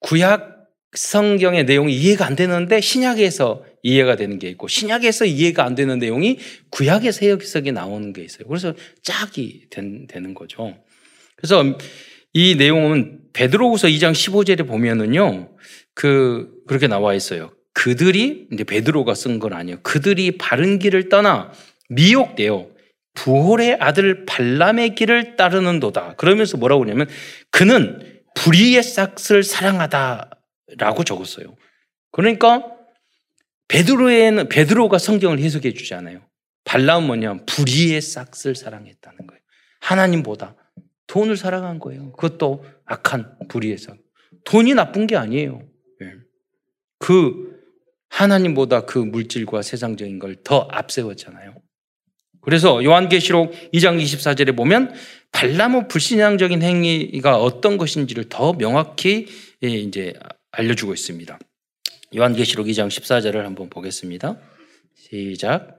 구약 성경의 내용이 이해가 안 되는데 신약에서 이해가 되는 게 있고 신약에서 이해가 안 되는 내용이 구약에서 해석이 나오는 게 있어요. 그래서 짝이 된, 되는 거죠. 그래서 이 내용은 베드로후서 2장 15절에 보면은요. 그 그렇게 나와 있어요. 그들이 이제 베드로가 쓴 건 아니에요. 그들이 바른 길을 떠나 미혹되어 부홀의 아들 발람의 길을 따르는도다. 그러면서 뭐라고 그러냐면 그는 불의의 싹을 사랑하다라고 적었어요. 그러니까 베드로에는 베드로가 성경을 해석해 주지 않아요. 발람은 뭐냐면 불의의 싹을 사랑했다는 거예요. 하나님보다 돈을 사랑한 거예요. 그것도 악한 불의의 싹. 돈이 나쁜 게 아니에요. 예. 그 하나님보다 그 물질과 세상적인 걸 더 앞세웠잖아요. 그래서 요한계시록 2장 24절에 보면 발람의 불신앙적인 행위가 어떤 것인지를 더 명확히 예, 이제 알려주고 있습니다. 요한계시록 2장 14절을 한번 보겠습니다. 시작.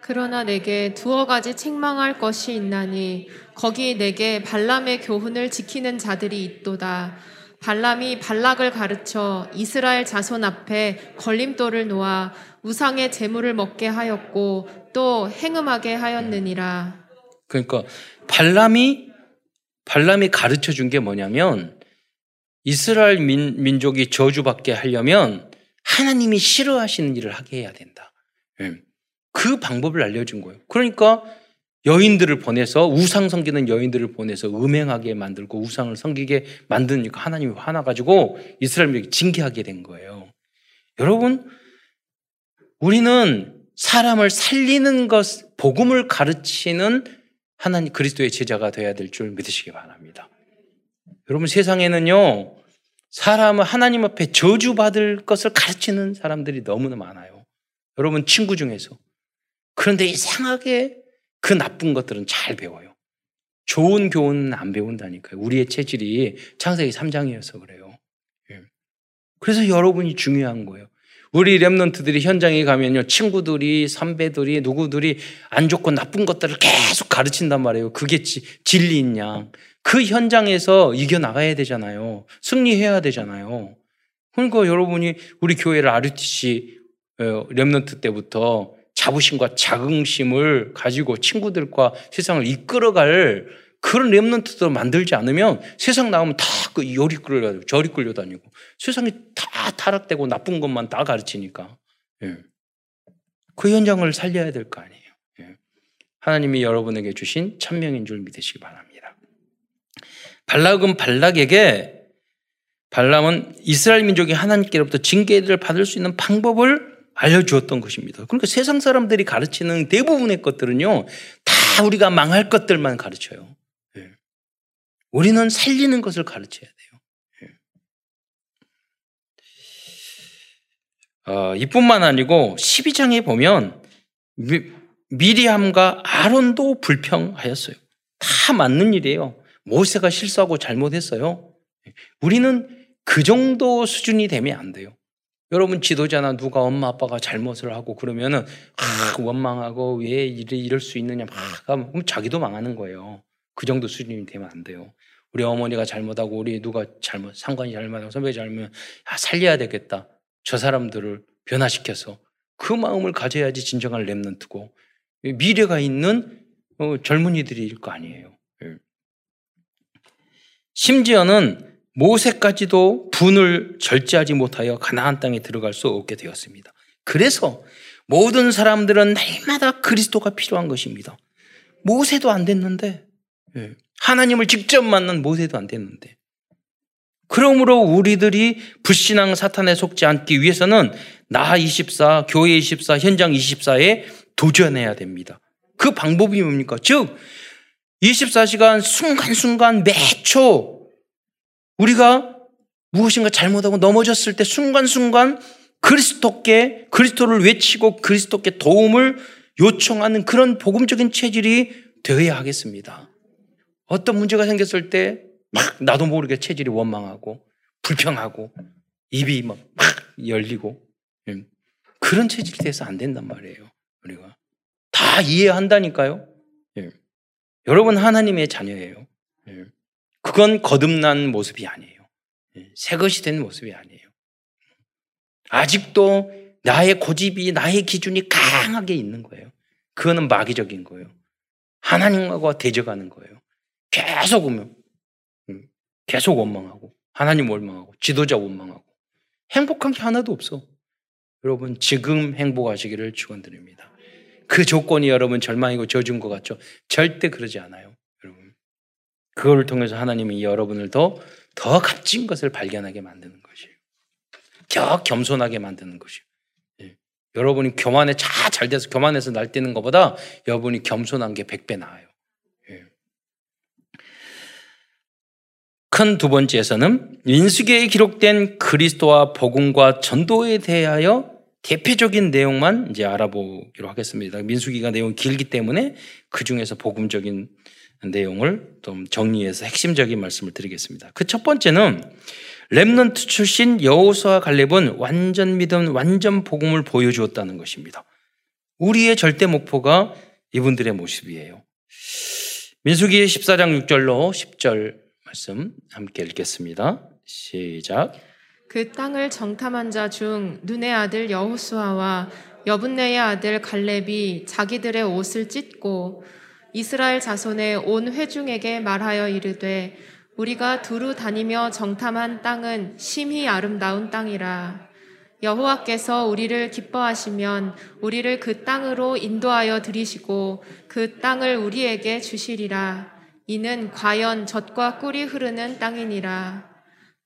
그러나 내게 두어 가지 책망할 것이 있나니 거기 내게 발람의 교훈을 지키는 자들이 있도다. 발람이 발락을 가르쳐 이스라엘 자손 앞에 걸림돌을 놓아 우상의 재물을 먹게 하였고 또 행음하게 하였느니라. 그러니까 발람이 발람이 가르쳐 준 게 뭐냐면 이스라엘 민, 민족이 저주받게 하려면 하나님이 싫어하시는 일을 하게 해야 된다. 예. 그 방법을 알려준 거예요. 그러니까 여인들을 보내서 우상 섬기는 여인들을 보내서 음행하게 만들고 우상을 섬기게 만드니까 하나님이 화나가지고 이스라엘 민족이 징계하게 된 거예요. 여러분, 우리는 사람을 살리는 것, 복음을 가르치는 하나님 그리스도의 제자가 되어야 될 줄 믿으시기 바랍니다. 여러분 세상에는요, 사람은 하나님 앞에 저주받을 것을 가르치는 사람들이 너무나 많아요. 여러분 친구 중에서. 그런데 이상하게 그 나쁜 것들은 잘 배워요. 좋은 교훈은 안 배운다니까요. 우리의 체질이 창세기 3장이어서 그래요. 예. 그래서 여러분이 중요한 거예요. 우리 랩런트들이 현장에 가면요. 친구들이, 선배들이, 누구들이 안 좋고 나쁜 것들을 계속 가르친단 말이에요. 그게 지, 진리인 양. 그 현장에서 이겨나가야 되잖아요. 승리해야 되잖아요. 그러니까 여러분이 우리 교회를 RUTC 랩런트 때부터 자부심과 자긍심을 가지고 친구들과 세상을 이끌어갈 그런 랩런트도 만들지 않으면 세상 나오면 다 그 요리 끌려 저리 끌려다니고 세상이 다 타락되고 나쁜 것만 다 가르치니까 예. 그 현장을 살려야 될 거 아니에요. 예. 하나님이 여러분에게 주신 천명인 줄 믿으시기 바랍니다. 발락은 발락에게 발람은 이스라엘 민족이 하나님께로부터 징계를 받을 수 있는 방법을 알려주었던 것입니다. 그러니까 세상 사람들이 가르치는 대부분의 것들은요, 다 우리가 망할 것들만 가르쳐요. 우리는 살리는 것을 가르쳐야 돼요. 예. 어, 이뿐만 아니고 12장에 보면 미, 리암과 아론도 불평하였어요. 다 맞는 일이에요. 모세가 실수하고 잘못했어요. 우리는 그 정도 수준이 되면 안 돼요. 여러분 지도자나 누가 엄마 아빠가 잘못을 하고 그러면은 아, 원망하고 왜 이럴 수 있느냐 막 하면 자기도 망하는 거예요. 그 정도 수준이 되면 안 돼요. 우리 어머니가 잘못하고 우리 누가 잘못 상관이 잘못하고 선배 잘못 아, 살려야 되겠다. 저 사람들을 변화시켜서 그 마음을 가져야지 진정한 랩런트고 미래가 있는 어, 젊은이들일 거 아니에요. 예. 심지어는 모세까지도 분을 절제하지 못하여 가나안 땅에 들어갈 수 없게 되었습니다. 그래서 모든 사람들은 날마다 그리스도가 필요한 것입니다. 모세도 안 됐는데 예. 하나님을 직접 만난 모세도 안 됐는데. 그러므로 우리들이 불신앙 사탄에 속지 않기 위해서는 나 24, 교회 24, 현장 24에 도전해야 됩니다. 그 방법이 뭡니까? 즉, 24시간 순간순간 매초 우리가 무엇인가 잘못하고 넘어졌을 때 순간순간 그리스도께, 그리스도를 외치고 그리스도께 도움을 요청하는 그런 복음적인 체질이 되어야 하겠습니다. 어떤 문제가 생겼을 때 막 나도 모르게 체질이 원망하고 불평하고 입이 막, 막 열리고 음. 그런 체질이 돼서 안 된단 말이에요. 우리가 다 이해한다니까요. 예. 여러분 하나님의 자녀예요. 예. 그건 거듭난 모습이 아니에요. 예. 새 것이 된 모습이 아니에요. 아직도 나의 고집이 나의 기준이 강하게 있는 거예요. 그거는 마귀적인 거예요. 하나님과 대적하는 거예요. 계속 오면 음, 계속 원망하고 하나님 원망하고 지도자 원망하고 행복한 게 하나도 없어. 여러분 지금 행복하시기를 축원드립니다. 그 조건이 여러분 절망이고 저준 것 같죠? 절대 그러지 않아요. 여러분 그걸 통해서 하나님이 여러분을 더 더 값진 것을 발견하게 만드는 것이에요. 더 겸손하게 만드는 것이에요. 예. 여러분이 교만에 잘 돼서 교만해서 날뛰는 것보다 여러분이 겸손한 게백배 나아요. 큰두 번째에서는 민수기에 기록된 그리스도와 복음과 전도에 대하여 대표적인 내용만 이제 알아보기로 하겠습니다. 민수기가 내용이 길기 때문에 그 중에서 복음적인 내용을 좀 정리해서 핵심적인 말씀을 드리겠습니다. 그 첫 번째는 렘넌트 출신 여호수아 갈렙은 완전 믿음, 완전 복음을 보여주었다는 것입니다. 우리의 절대 목표가 이분들의 모습이에요. 민수기 14장 6절로 10절 말씀 함께 읽겠습니다. 시작. 그 땅을 정탐한 자 중 눈의 아들 여호수아와 여분네의 아들 갈렙이 자기들의 옷을 찢고 이스라엘 자손의 온 회중에게 말하여 이르되 우리가 두루 다니며 정탐한 땅은 심히 아름다운 땅이라 여호와께서 우리를 기뻐하시면 우리를 그 땅으로 인도하여 들이시고 그 땅을 우리에게 주시리라 이는 과연 젖과 꿀이 흐르는 땅이니라.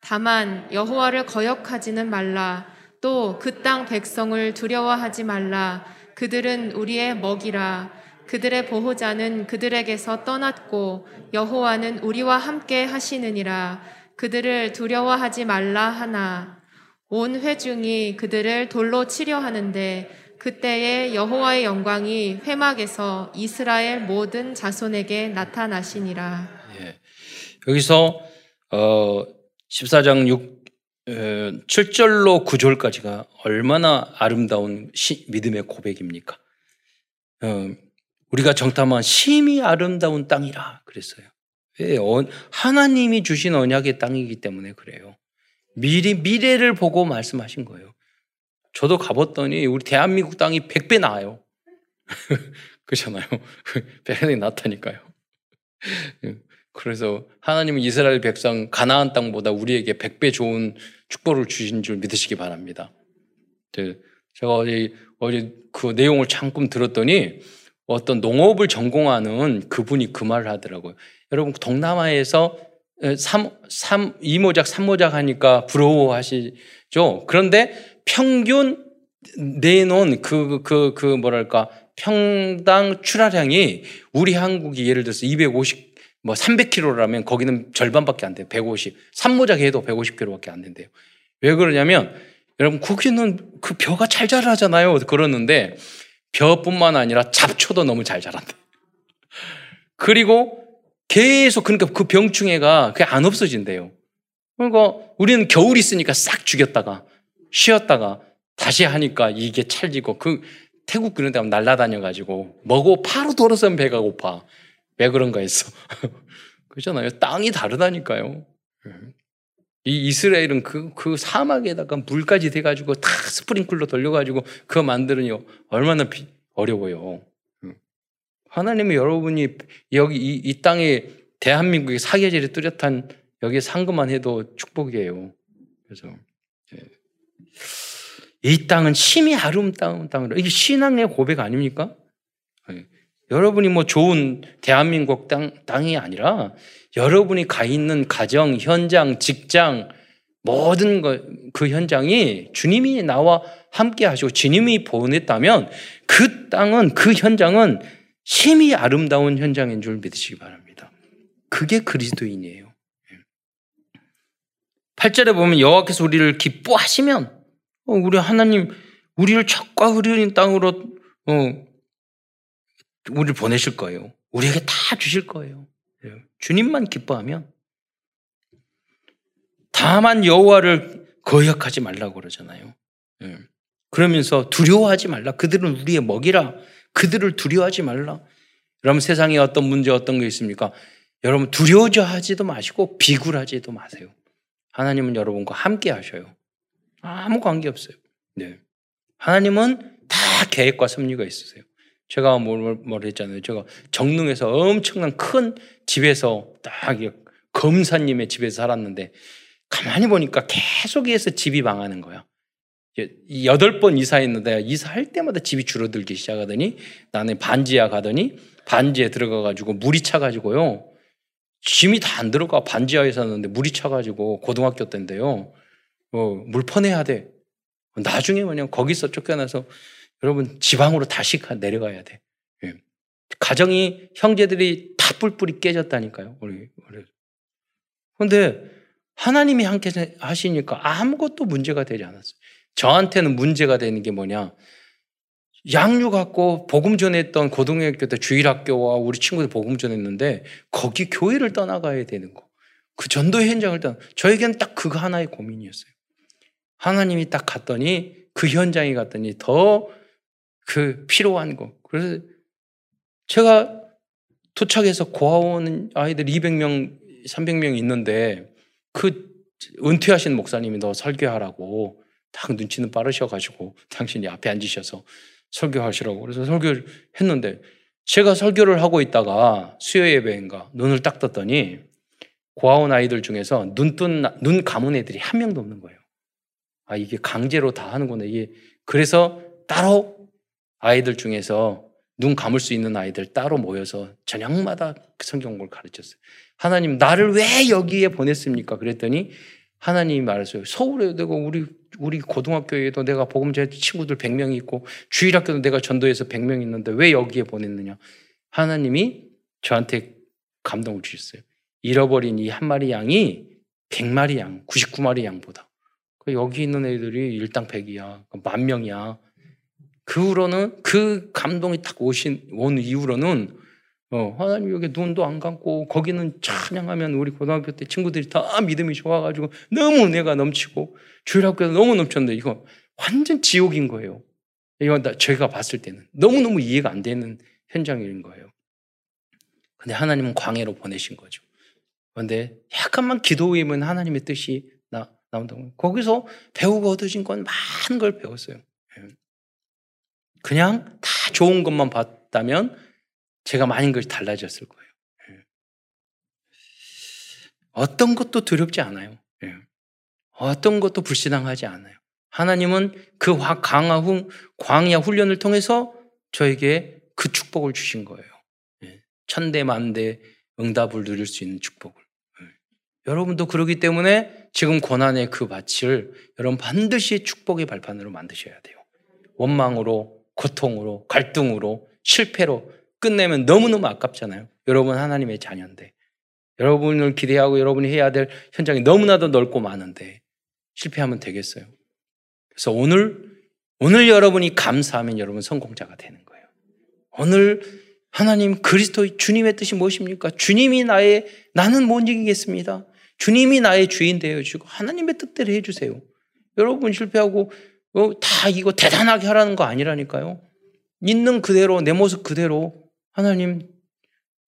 다만 여호와를 거역하지는 말라. 또 그 땅 백성을 두려워하지 말라. 그들은 우리의 먹이라. 그들의 보호자는 그들에게서 떠났고 여호와는 우리와 함께 하시느니라. 그들을 두려워하지 말라 하나. 온 회중이 그들을 돌로 치려 하는데 그때에 여호와의 영광이 회막에서 이스라엘 모든 자손에게 나타나시니라. 예. 여기서 어 14장 6 7절로 9절까지가 얼마나 아름다운 시, 믿음의 고백입니까? 어, 우리가 정탐한 심히 아름다운 땅이라 그랬어요. 왜? 하나님이 주신 언약의 땅이기 때문에 그래요. 미리, 미래를 보고 말씀하신 거예요. 저도 가봤더니 우리 대한민국 땅이 100배 나아요. 그렇잖아요. 100배 낫다니까요. 그래서 하나님은 이스라엘 백성 가나안 땅보다 우리에게 100배 좋은 축복을 주신 줄 믿으시기 바랍니다. 네, 제가 어제, 어제 그 내용을 잠깐 들었더니 어떤 농업을 전공하는 그분이 그 말을 하더라고요. 여러분, 동남아에서 3, 3, 2모작, 3모작 하니까 부러워하시죠? 그런데 평균 내놓은 그, 그, 그 뭐랄까, 평당 출하량이 우리 한국이 예를 들어서 250, 뭐 300kg라면 거기는 절반밖에 안 돼요. 150. 3모작 해도 150kg밖에 안 된대요. 왜 그러냐면 여러분 거기는 그 벼가 잘 자라잖아요. 그러는데 벼뿐만 아니라 잡초도 너무 잘 자란대. 그리고 계속 그러니까 그 병충해가 그게 안 없어진대요. 그러니까 우리는 겨울 있으니까 싹 죽였다가 쉬었다가 다시 하니까 이게 찰지고 그 태국 그런 데 날라다녀 가지고 먹고 바로 돌아서면 배가 고파. 왜 그런가 했어. 그렇잖아요. 땅이 다르다니까요. 이 이스라엘은 그, 그 사막에다가 물까지 돼가지고 다 스프링클러 돌려가지고 그거 만드는 얼마나 비, 어려워요. 하나님이 여러분이 여기 이, 이 땅에 대한민국의 사계절이 뚜렷한 여기 상금만 해도 축복이에요. 그래서 예. 이 땅은 심히 아름다운 땅으로 이게 신앙의 고백 아닙니까? 예. 여러분이 뭐 좋은 대한민국 땅, 땅이 아니라 여러분이 가 있는 가정, 현장, 직장, 모든 그 현장이 주님이 나와 함께 하시고 주님이 보냈다면 그 땅은 그 현장은 심히 아름다운 현장인 줄 믿으시기 바랍니다. 그게 그리스도인이에요. 8절에 보면 여호와께서 우리를 기뻐하시면 어, 우리 하나님 우리를 적과 흐르는 땅으로 어, 우리를 보내실 거예요. 우리에게 다 주실 거예요. 예. 주님만 기뻐하면 다만 여호와를 거역하지 말라고 그러잖아요. 예. 그러면서 두려워하지 말라. 그들은 우리의 먹이라. 그들을 두려워하지 말라. 여러분 세상에 어떤 문제 어떤 게 있습니까? 여러분 두려워져 하지도 마시고 비굴하지도 마세요. 하나님은 여러분과 함께 하셔요. 아무 관계 없어요. 네. 하나님은 다 계획과 섭리가 있으세요. 제가 뭘, 뭘 했잖아요. 제가 정릉에서 엄청난 큰 집에서 딱 검사님의 집에서 살았는데 가만히 보니까 계속해서 집이 망하는 거야. 여덟 번 이사했는데 이사할 때마다 집이 줄어들기 시작하더니 나는 반지하 가더니 반지에 들어가 가지고 물이 차 가지고요. 짐이 다 안 들어가 반지하에 사는데 물이 차 가지고 고등학교 때인데요. 어, 물 퍼내야 돼. 나중에 뭐냐 거기서 쫓겨나서 여러분 지방으로 다시 내려가야 돼. 예. 가정이 형제들이 다 뿔뿔이 깨졌다니까요. 우리 그런데 하나님이 함께 하시니까 아무것도 문제가 되지 않았어요. 저한테는 문제가 되는 게 뭐냐? 양육 갖고 복음 전했던 고등학교 때 주일학교와 우리 친구들 복음 전했는데 거기 교회를 떠나가야 되는 거. 그 전도의 현장을 떠나. 저에게는 딱 그거 하나의 고민이었어요. 하나님이 딱 갔더니 그 현장에 갔더니 더 그 필요한 거. 그래서 제가 도착해서 고아원 아이들 200명, 300명 있는데 그 은퇴하신 목사님이 너 설교하라고 딱 눈치는 빠르셔가지고 당신이 앞에 앉으셔서 설교하시라고 그래서 설교를 했는데 제가 설교를 하고 있다가 수요 예배인가 눈을 딱 떴더니 고아원 아이들 중에서 눈 뜬, 눈 감은 애들이 한 명도 없는 거예요. 아, 이게 강제로 다 하는구나. 이게 그래서 따로 아이들 중에서 눈 감을 수 있는 아이들 따로 모여서 저녁마다 성경을 가르쳤어요. 하나님, 나를 왜 여기에 보냈습니까? 그랬더니 하나님이 말했어요. 서울에 내가 우리, 우리 고등학교에도 내가 복음제 친구들 100명 있고 주일학교도 내가 전도해서 100명 있는데 왜 여기에 보냈느냐? 하나님이 저한테 감동을 주셨어요. 잃어버린 이 한 마리 양이 100마리 양, 99마리 양보다. 그 여기 있는 애들이 일당 100이야. 만 명이야. 그 후로는 그 감동이 딱 오신 온 이후로는 어, 하나님 여기 눈도 안 감고 거기는 찬양하면 우리 고등학교 때 친구들이 다 믿음이 좋아가지고 너무 은혜가 넘치고 주일학교에서 너무 넘쳤는데 이거 완전 지옥인 거예요. 이건 제가 봤을 때는 너무너무 이해가 안 되는 현장인 거예요. 근데 하나님은 광해로 보내신 거죠. 그런데 약간만 기도하면 하나님의 뜻이 나, 나온다고. 거기서 배우고 얻으신 건 많은 걸 배웠어요. 예. 그냥 다 좋은 것만 봤다면 제가 많은 것이 달라졌을 거예요. 예. 어떤 것도 두렵지 않아요. 예. 어떤 것도 불신앙하지 않아요. 하나님은 그 강화 후, 광야 훈련을 통해서 저에게 그 축복을 주신 거예요. 천대 만대 응답을 누릴 수 있는 축복을. 여러분도 그러기 때문에 지금 고난의 그 밭을 여러분 반드시 축복의 발판으로 만드셔야 돼요. 원망으로, 고통으로, 갈등으로, 실패로 끝내면 너무너무 아깝잖아요. 여러분 하나님의 자녀인데. 여러분을 기대하고 여러분이 해야 될 현장이 너무나도 넓고 많은데 실패하면 되겠어요. 그래서 오늘, 오늘 여러분이 감사하면 여러분 성공자가 되는 거예요. 오늘 하나님 그리스도 주님의 뜻이 무엇입니까? 주님이 나의, 나는 못 이기겠습니다. 주님이 나의 주인 되어주고 하나님의 뜻대로 해주세요. 여러분 실패하고 어, 다 이거 대단하게 하라는 거 아니라니까요. 있는 그대로 내 모습 그대로 하나님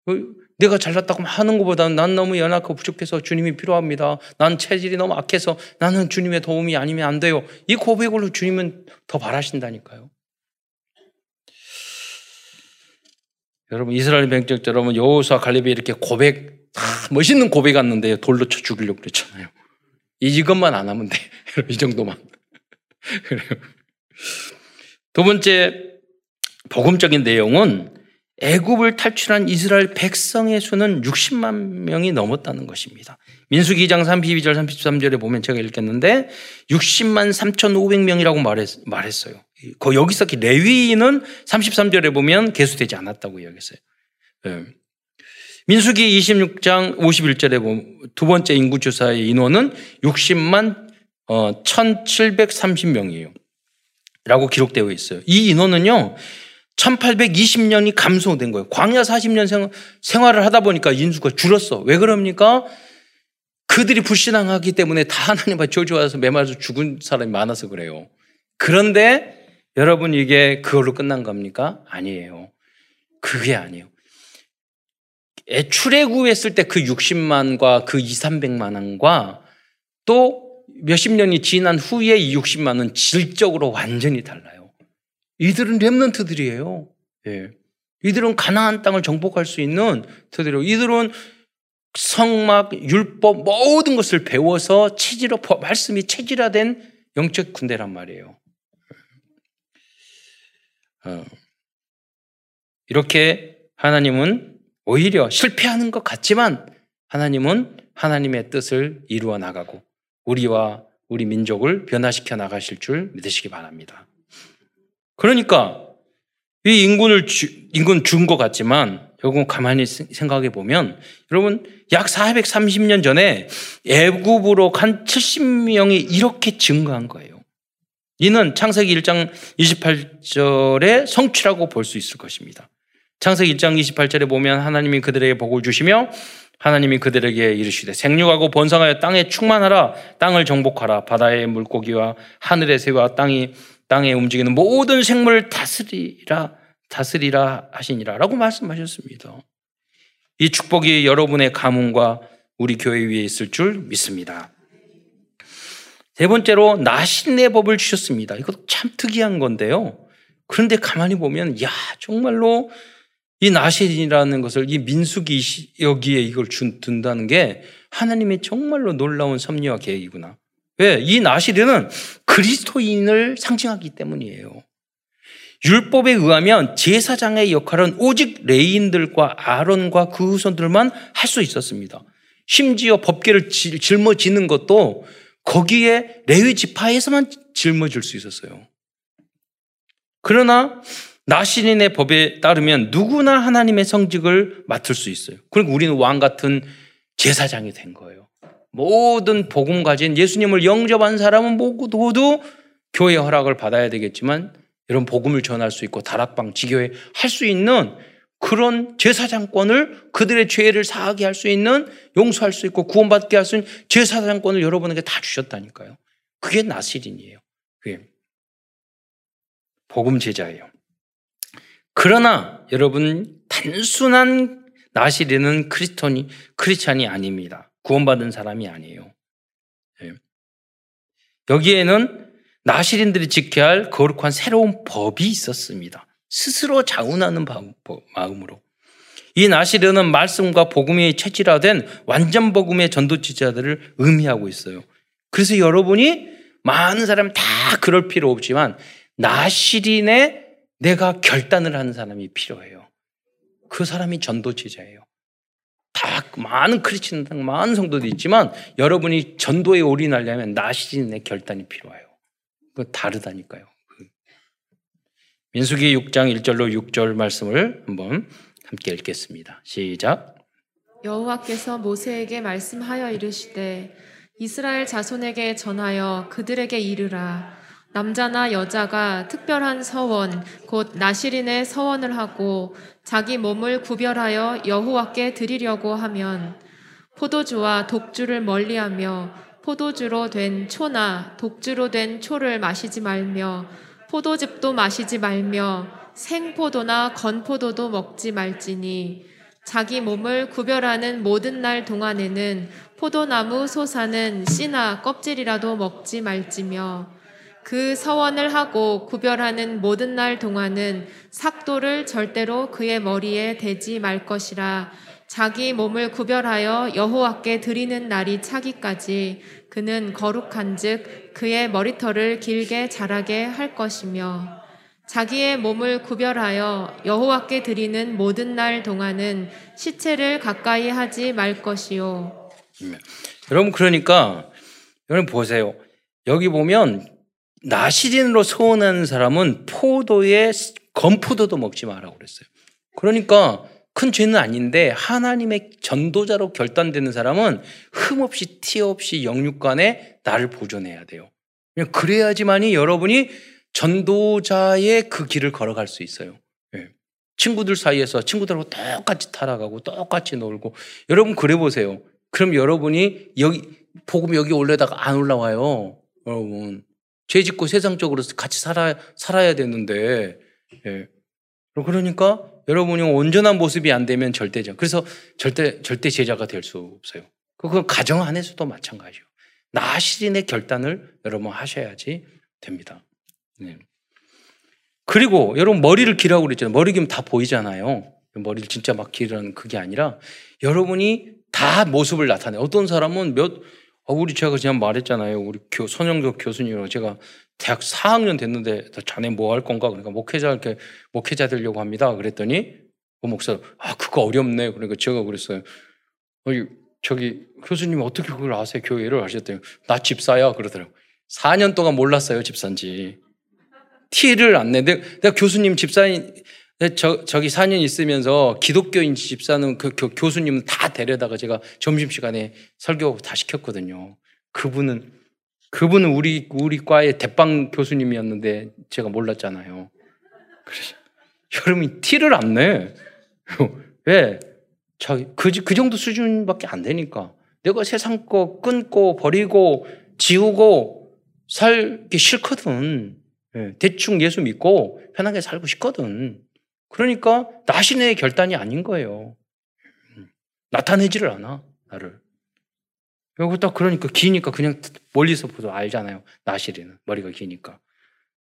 어, 내가 잘났다고 하는 것보다는 난 너무 연약하고 부족해서 주님이 필요합니다. 난 체질이 너무 악해서 나는 주님의 도움이 아니면 안 돼요. 이 고백으로 주님은 더 바라신다니까요. 여러분 이스라엘 백적 여러분 여호수아 갈렙이 이렇게 고백 다 멋있는 고백 갔는데 돌로 쳐 죽이려고 그랬잖아요. 이것만 안 하면 돼. 이 정도만. 두 번째 복음적인 내용은 애굽을 탈출한 이스라엘 백성의 수는 60만 명이 넘었다는 것입니다. 민수기 2장 32절 33절에 보면 제가 읽겠는데 60만 3,500명이라고 말했, 말했어요. 여기서 레위인은 33절에 보면 개수되지 않았다고 이야기했어요. 네. 민수기 26장 51절에 보면 두 번째 인구조사의 인원은 60만 어, 1,730명이에요. 라고 기록되어 있어요. 이 인원은요, 1820년이 감소된 거예요. 광야 40년 생활을 하다 보니까 인수가 줄었어. 왜 그럽니까? 그들이 불신앙하기 때문에 다 하나님 앞에 저주와서 매맞아 죽은 사람이 많아서 그래요. 그런데 여러분 이게 그걸로 끝난 겁니까? 아니에요. 그게 아니에요. 출애굽했을 때 그 60만과 그 2, 300만 원과 또 몇십 년이 지난 후에 이 60만 원 질적으로 완전히 달라요. 이들은 렘넌트들이에요. 예. 이들은 가나안 땅을 정복할 수 있는 들이에요 이들은 성막, 율법 모든 것을 배워서 체질화 말씀이 체질화된 영적 군대란 말이에요. 어. 이렇게 하나님은 오히려 실패하는 것 같지만 하나님은 하나님의 뜻을 이루어 나가고 우리와 우리 민족을 변화시켜 나가실 줄 믿으시기 바랍니다. 그러니까 이 인군을 주, 인군 준 것 같지만 여러분 가만히 생각해 보면 여러분 약 430년 전에 애굽으로 간 70명이 이렇게 증가한 거예요. 이는 창세기 1장 28절의 성취라고 볼 수 있을 것입니다. 창세기 1장 28절에 보면 하나님이 그들에게 복을 주시며 하나님이 그들에게 이르시되 생육하고 번성하여 땅에 충만하라 땅을 정복하라 바다의 물고기와 하늘의 새와 땅이 땅에 움직이는 모든 생물을 다스리라 다스리라 하시니라라고 말씀하셨습니다. 이 축복이 여러분의 가문과 우리 교회 위에 있을 줄 믿습니다. 세 번째로 나신의 법을 주셨습니다. 이것도 참 특이한 건데요. 그런데 가만히 보면 야 정말로 이 나신이라는 것을 이 민수기 여기에 이걸 준, 둔다는 게 하나님의 정말로 놀라운 섭리와 계획이구나. 왜? 이 나시르는 그리스도인을 상징하기 때문이에요. 율법에 의하면 제사장의 역할은 오직 레인들과 아론과 그 후손들만 할 수 있었습니다. 심지어 법계를 짊어지는 것도 거기에 레위 지파에서만 짊어질 수 있었어요. 그러나 나신인의 법에 따르면 누구나 하나님의 성직을 맡을 수 있어요. 그리고 우리는 왕 같은 제사장이 된 거예요. 모든 복음 가진 예수님을 영접한 사람은 모두 교회 허락을 받아야 되겠지만 여러분 복음을 전할 수 있고 다락방 지교회 할 수 있는 그런 제사장권을 그들의 죄를 사하게 할 수 있는 용서할 수 있고 구원받게 할 수 있는 제사장권을 여러분에게 다 주셨다니까요. 그게 나시린이에요. 그게 복음 제자예요. 그러나 여러분 단순한 나시린은 크리스톤이 크리스찬이 아닙니다. 구원받은 사람이 아니에요. 예. 여기에는 나시린들이 지켜야 할 거룩한 새로운 법이 있었습니다. 스스로 자운하는 마음으로. 이 나시르는 말씀과 복음이 체질화된 완전 복음의 전도 지자들을 의미하고 있어요. 그래서 여러분이 많은 사람이 다 그럴 필요 없지만 나시린에 내가 결단을 하는 사람이 필요해요. 그 사람이 전도지자예요. 다 많은 크리스천 많은 성도도 있지만 여러분이 전도에 올인하려면 나시린의 결단이 필요해요. 그 다르다니까요. 민수기 6장 1절로 6절 말씀을 한번 함께 읽겠습니다. 시작. 여호와께서 모세에게 말씀하여 이르시되 이스라엘 자손에게 전하여 그들에게 이르라 남자나 여자가 특별한 서원 곧 나시린의 서원을 하고 자기 몸을 구별하여 여호와께 드리려고 하면 포도주와 독주를 멀리하며 포도주로 된 초나 독주로 된 초를 마시지 말며 포도즙도 마시지 말며 생포도나 건포도도 먹지 말지니 자기 몸을 구별하는 모든 날 동안에는 포도나무 소사는 씨나 껍질이라도 먹지 말지며 그 서원을 하고 구별하는 모든 날 동안은 삭도를 절대로 그의 머리에 대지 말 것이라 자기 몸을 구별하여 여호와께 드리는 날이 차기까지 그는 거룩한즉 그의 머리털을 길게 자라게 할 것이며 자기의 몸을 구별하여 여호와께 드리는 모든 날 동안은 시체를 가까이 하지 말 것이요. 네. 여러분 그러니까 여러분 보세요. 여기 보면 나시린으로 소원하는 사람은 포도에 건포도도 먹지 마라고 그랬어요. 그러니까 큰 죄는 아닌데 하나님의 전도자로 결단되는 사람은 흠 없이 티 없이 영육간에 나를 보존해야 돼요. 그래야지만이 여러분이 전도자의 그 길을 걸어갈 수 있어요. 예. 친구들 사이에서 친구들하고 똑같이 타락하고 똑같이 놀고 여러분 그래 보세요. 그럼 여러분이 여기 복음 여기 올려다가 안 올라와요. 여러분 죄 짓고 세상적으로 같이 살아 살아야 되는데 예. 그러니까 여러분이 온전한 모습이 안 되면 절대죠. 그래서 절대, 절대 제자가 될 수 없어요. 그건 가정 안에서도 마찬가지요. 나 시린의 결단을 여러분 하셔야지 됩니다. 네. 그리고 여러분 머리를 기라고 그랬잖아요. 머리 기면 다 보이잖아요. 머리를 진짜 막 기르는 그게 아니라 여러분이 다 모습을 나타내. 어떤 사람은 몇, 어, 우리 제가 그냥 말했잖아요. 우리 교, 선영교 교수님으로 제가 대학 4학년 됐는데 자네 뭐 할 건가? 그러니까 목회자 이렇게 목회자 되려고 합니다. 그랬더니 그 목사 아 그거 어렵네. 그러니까 제가 그랬어요. 어이 저기 교수님 어떻게 그걸 아세요? 교회를 하셨대요. 나 집사야 그러더라고. 4년 동안 몰랐어요 집사인지. 티를 안 내. 내가, 내가 교수님 집사인 저, 저기 4년 있으면서 기독교인 집사는 그 교, 수님은 다 데려다가 제가 점심시간에 설교 다 시켰거든요. 그분은 그분은 우리, 우리 과의 대빵 교수님이었는데 제가 몰랐잖아요. 그래서 여러분이 티를 안 내. 왜? 저, 그, 그 정도 수준밖에 안 되니까. 내가 세상 거 끊고 버리고 지우고 살기 싫거든. 예, 대충 예수 믿고 편하게 살고 싶거든. 그러니까 나신의 결단이 아닌 거예요. 음, 나타내지를 않아, 나를. 딱 그러니까 기니까 그냥 멀리서 보도 알잖아요. 나시리는 머리가 기니까.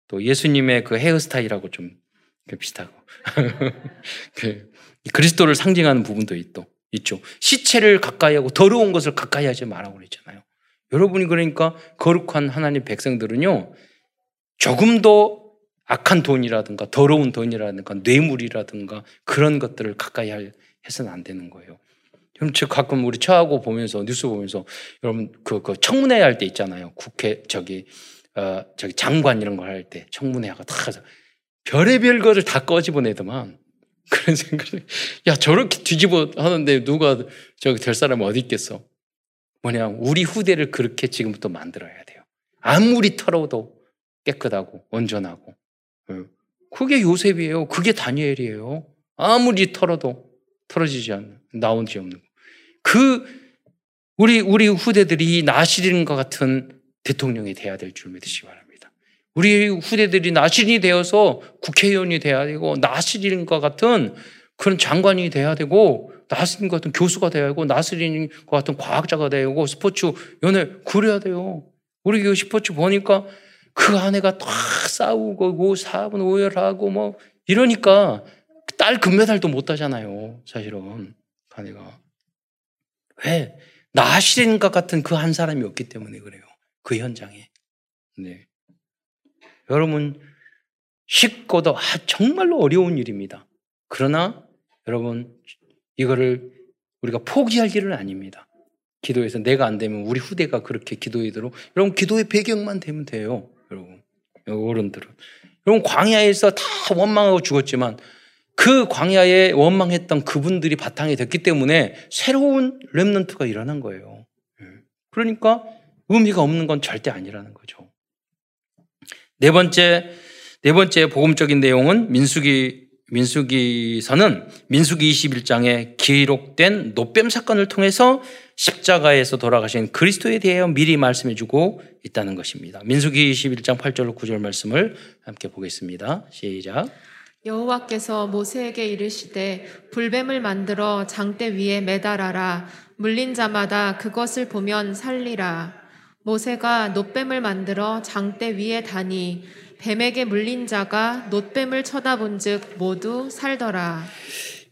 또 예수님의 그 헤어스타일하고 좀 비슷하고. 그 그리스도를 상징하는 부분도 있도 있죠. 시체를 가까이 하고 더러운 것을 가까이 하지 말라고 그랬잖아요. 여러분이 그러니까 거룩한 하나님 백성들은요. 조금 더 악한 돈이라든가 더러운 돈이라든가 뇌물이라든가 그런 것들을 가까이 해서는 안 되는 거예요. 그럼 저 가끔 우리 처하고 보면서 뉴스 보면서 여러분 그, 그 청문회 할 때 있잖아요. 국회 저기 어 저기 장관 이런 걸 할 때 청문회가 다 별의별 것을 다 꺼집어내더만 그런 생각을 야 저렇게 뒤집어 하는데 누가 저기 될 사람이 어디 있겠어? 뭐냐 우리 후대를 그렇게 지금부터 만들어야 돼요. 아무리 털어도 깨끗하고 온전하고 예. 그게 요셉이에요. 그게 다니엘이에요. 아무리 털어도 털어지지 않는, 나오지 없는. 그, 우리, 우리 후대들이 나시린과 같은 대통령이 돼야 될 줄 믿으시기 바랍니다. 우리 후대들이 나시린이 되어서 국회의원이 돼야 되고, 나시린과 같은 그런 장관이 돼야 되고, 나스린 같은 교수가 돼야 되고, 나스린 같은 과학자가 되고, 스포츠 연애, 그래야 돼요. 우리 그 스포츠 보니까 그 아내가 다 싸우고, 사분 오열하고, 뭐, 이러니까 딸 금메달도 못 따잖아요. 사실은. 아내가. 왜? 나시린과 같은 그 한 사람이 없기 때문에 그래요. 그 현장에. 네. 여러분, 쉽고도 아, 정말로 어려운 일입니다. 그러나 여러분, 이거를 우리가 포기할 일은 아닙니다. 기도에서 내가 안 되면 우리 후대가 그렇게 기도하도록 여러분 기도의 배경만 되면 돼요. 어른들은 여러분 광야에서 다 원망하고 죽었지만 그 광야에 원망했던 그분들이 바탕이 됐기 때문에 새로운 렘넌트가 일어난 거예요. 예. 그러니까 의미가 없는 건 절대 아니라는 거죠. 네 번째 네 번째 복음적인 내용은 민수기 민수기서는 민수기 21장에 기록된 노뱀 사건을 통해서 십자가에서 돌아가신 그리스도에 대하여 미리 말씀해 주고 있다는 것입니다. 민수기 21장 8절 9절 말씀을 함께 보겠습니다. 시작. 여호와께서 모세에게 이르시되 불뱀을 만들어 장대 위에 매달아라 물린 자마다 그것을 보면 살리라 모세가 노뱀을 만들어 장대 위에 다니 뱀에게 물린 자가 노뱀을 쳐다본즉 모두 살더라.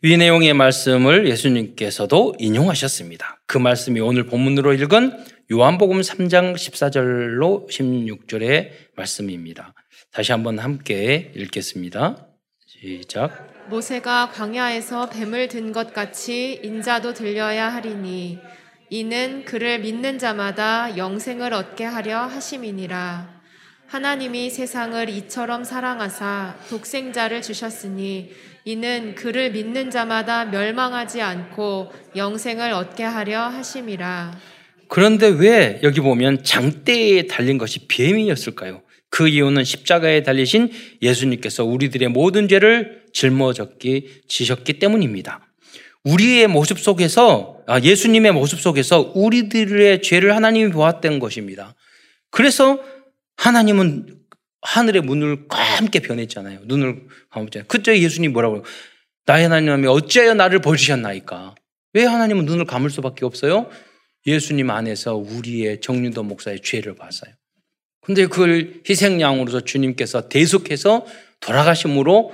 위 내용의 말씀을 예수님께서도 인용하셨습니다. 그 말씀이 오늘 본문으로 읽은 요한복음 3장 14절로 16절의 말씀입니다. 다시 한번 함께 읽겠습니다. 시작. 모세가 광야에서 뱀을 든 것 같이 인자도 들려야 하리니 이는 그를 믿는 자마다 영생을 얻게 하려 하심이니라. 하나님이 세상을 이처럼 사랑하사 독생자를 주셨으니 이는 그를 믿는 자마다 멸망하지 않고 영생을 얻게 하려 하심이라. 그런데 왜 여기 보면 장대에 달린 것이 뱀이었을까요? 그 이유는 십자가에 달리신 예수님께서 우리들의 모든 죄를 짊어졌기 지셨기 때문입니다. 우리의 모습 속에서 아, 예수님의 모습 속에서 우리들의 죄를 하나님이 보았던 것입니다. 그래서 하나님은 하늘의 문을 감게 변했잖아요. 눈을 감았잖아요. 그때 예수님 뭐라고 나의 하나님이 어찌하여 나를 버리셨나이까? 왜 하나님은 눈을 감을 수밖에 없어요? 예수님 안에서 우리의 정윤도 목사의 죄를 봤어요. 근데 그걸 희생양으로서 주님께서 대속해서 돌아가심으로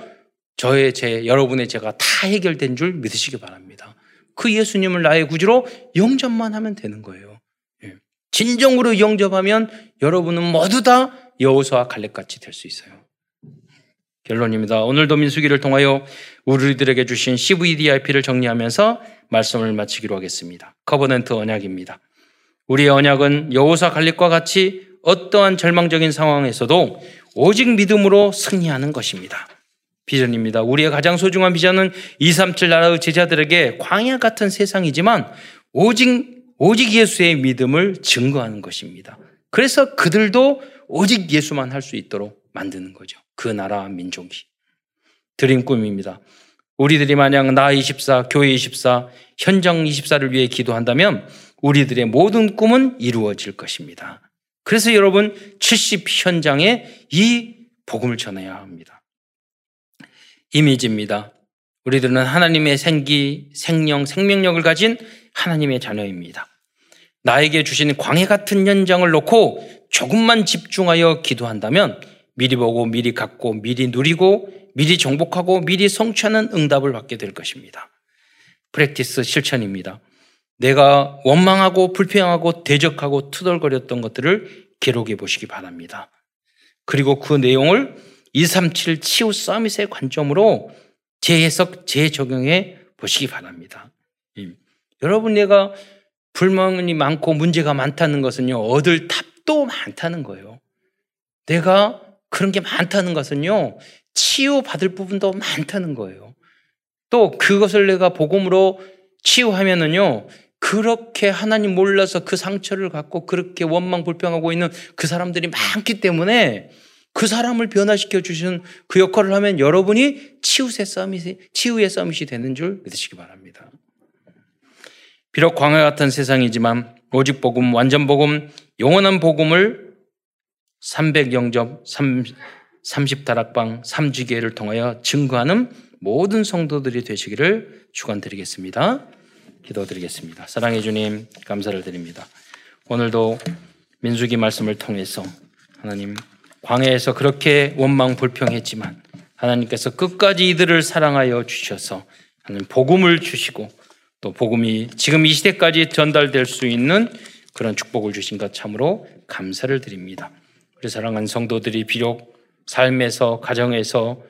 저의 죄, 여러분의 죄가 다 해결된 줄 믿으시기 바랍니다. 그 예수님을 나의 구주로 영접만 하면 되는 거예요. 진정으로 영접하면 여러분은 모두 다 여호수와 갈렙같이 될 수 있어요. 결론입니다. 오늘도 민수기를 통하여 우리들에게 주신 CVDIP를 정리하면서 말씀을 마치기로 하겠습니다. Covenant 언약입니다. 우리의 언약은 여호수아 갈렙과 같이 어떠한 절망적인 상황에서도 오직 믿음으로 승리하는 것입니다. 비전입니다. 우리의 가장 소중한 비전은 237 나라의 제자들에게 광야 같은 세상이지만 오직 오직 예수의 믿음을 증거하는 것입니다. 그래서 그들도 오직 예수만 할 수 있도록 만드는 거죠. 그 나라 민족이. 드림 꿈입니다. 우리들이 만약 나 24, 교회 24, 현장 24를 위해 기도한다면 우리들의 모든 꿈은 이루어질 것입니다. 그래서 여러분 70 현장에 이 복음을 전해야 합니다. 이미지입니다. 우리들은 하나님의 생기, 생명, 생명력을 가진 하나님의 자녀입니다. 나에게 주신 광해 같은 현장을 놓고 조금만 집중하여 기도한다면 미리 보고 미리 갖고 미리 누리고 미리 정복하고 미리 성취하는 응답을 받게 될 것입니다. Practice 실천입니다. 내가 원망하고 불평하고 대적하고 투덜거렸던 것들을 기록해 보시기 바랍니다. 그리고 그 내용을 237 치유 summit의 관점으로 재해석, 재적용해 보시기 바랍니다. 여러분, 내가 불만이 많고 문제가 많다는 것은요, 얻을 답 도 많다는 거예요. 내가 그런 게 많다는 것은요, 치유받을 부분도 많다는 거예요. 또 그것을 내가 복음으로 치유하면은요, 그렇게 하나님 몰라서 그 상처를 갖고 그렇게 원망 불평하고 있는 그 사람들이 많기 때문에 그 사람을 변화시켜 주시는 그 역할을 하면 여러분이 치유의 썸밋이, 치유의 썸밋이 되는 줄 믿으시기 바랍니다. 비록 광야 같은 세상이지만 오직 복음, 완전 복음, 영원한 복음을 300영접, 30다락방, 3주기회를 통하여 증거하는 모든 성도들이 되시기를 축원드리겠습니다. 기도드리겠습니다. 사랑해 주님 감사를 드립니다. 오늘도 민수기 말씀을 통해서 하나님 광야에서 그렇게 원망 불평했지만 하나님께서 끝까지 이들을 사랑하여 주셔서 하나님 복음을 주시고 또 복음이 지금 이 시대까지 전달될 수 있는 그런 축복을 주신 것 참으로 감사를 드립니다. 우리 사랑하는 성도들이 비록 삶에서 가정에서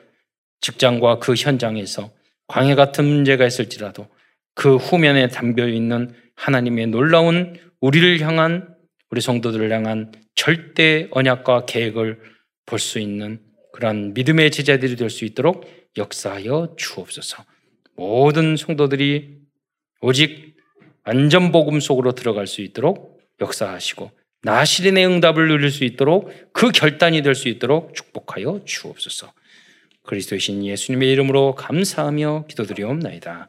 직장과 그 현장에서 광해 같은 문제가 있을지라도 그 후면에 담겨 있는 하나님의 놀라운 우리를 향한 우리 성도들을 향한 절대 언약과 계획을 볼 수 있는 그러한 믿음의 제자들이 될 수 있도록 역사하여 주옵소서. 모든 성도들이 오직 안전 복음 속으로 들어갈 수 있도록 역사하시고 나시린의 응답을 누릴 수 있도록 그 결단이 될 수 있도록 축복하여 주옵소서. 그리스도이신 예수님의 이름으로 감사하며 기도드리옵나이다.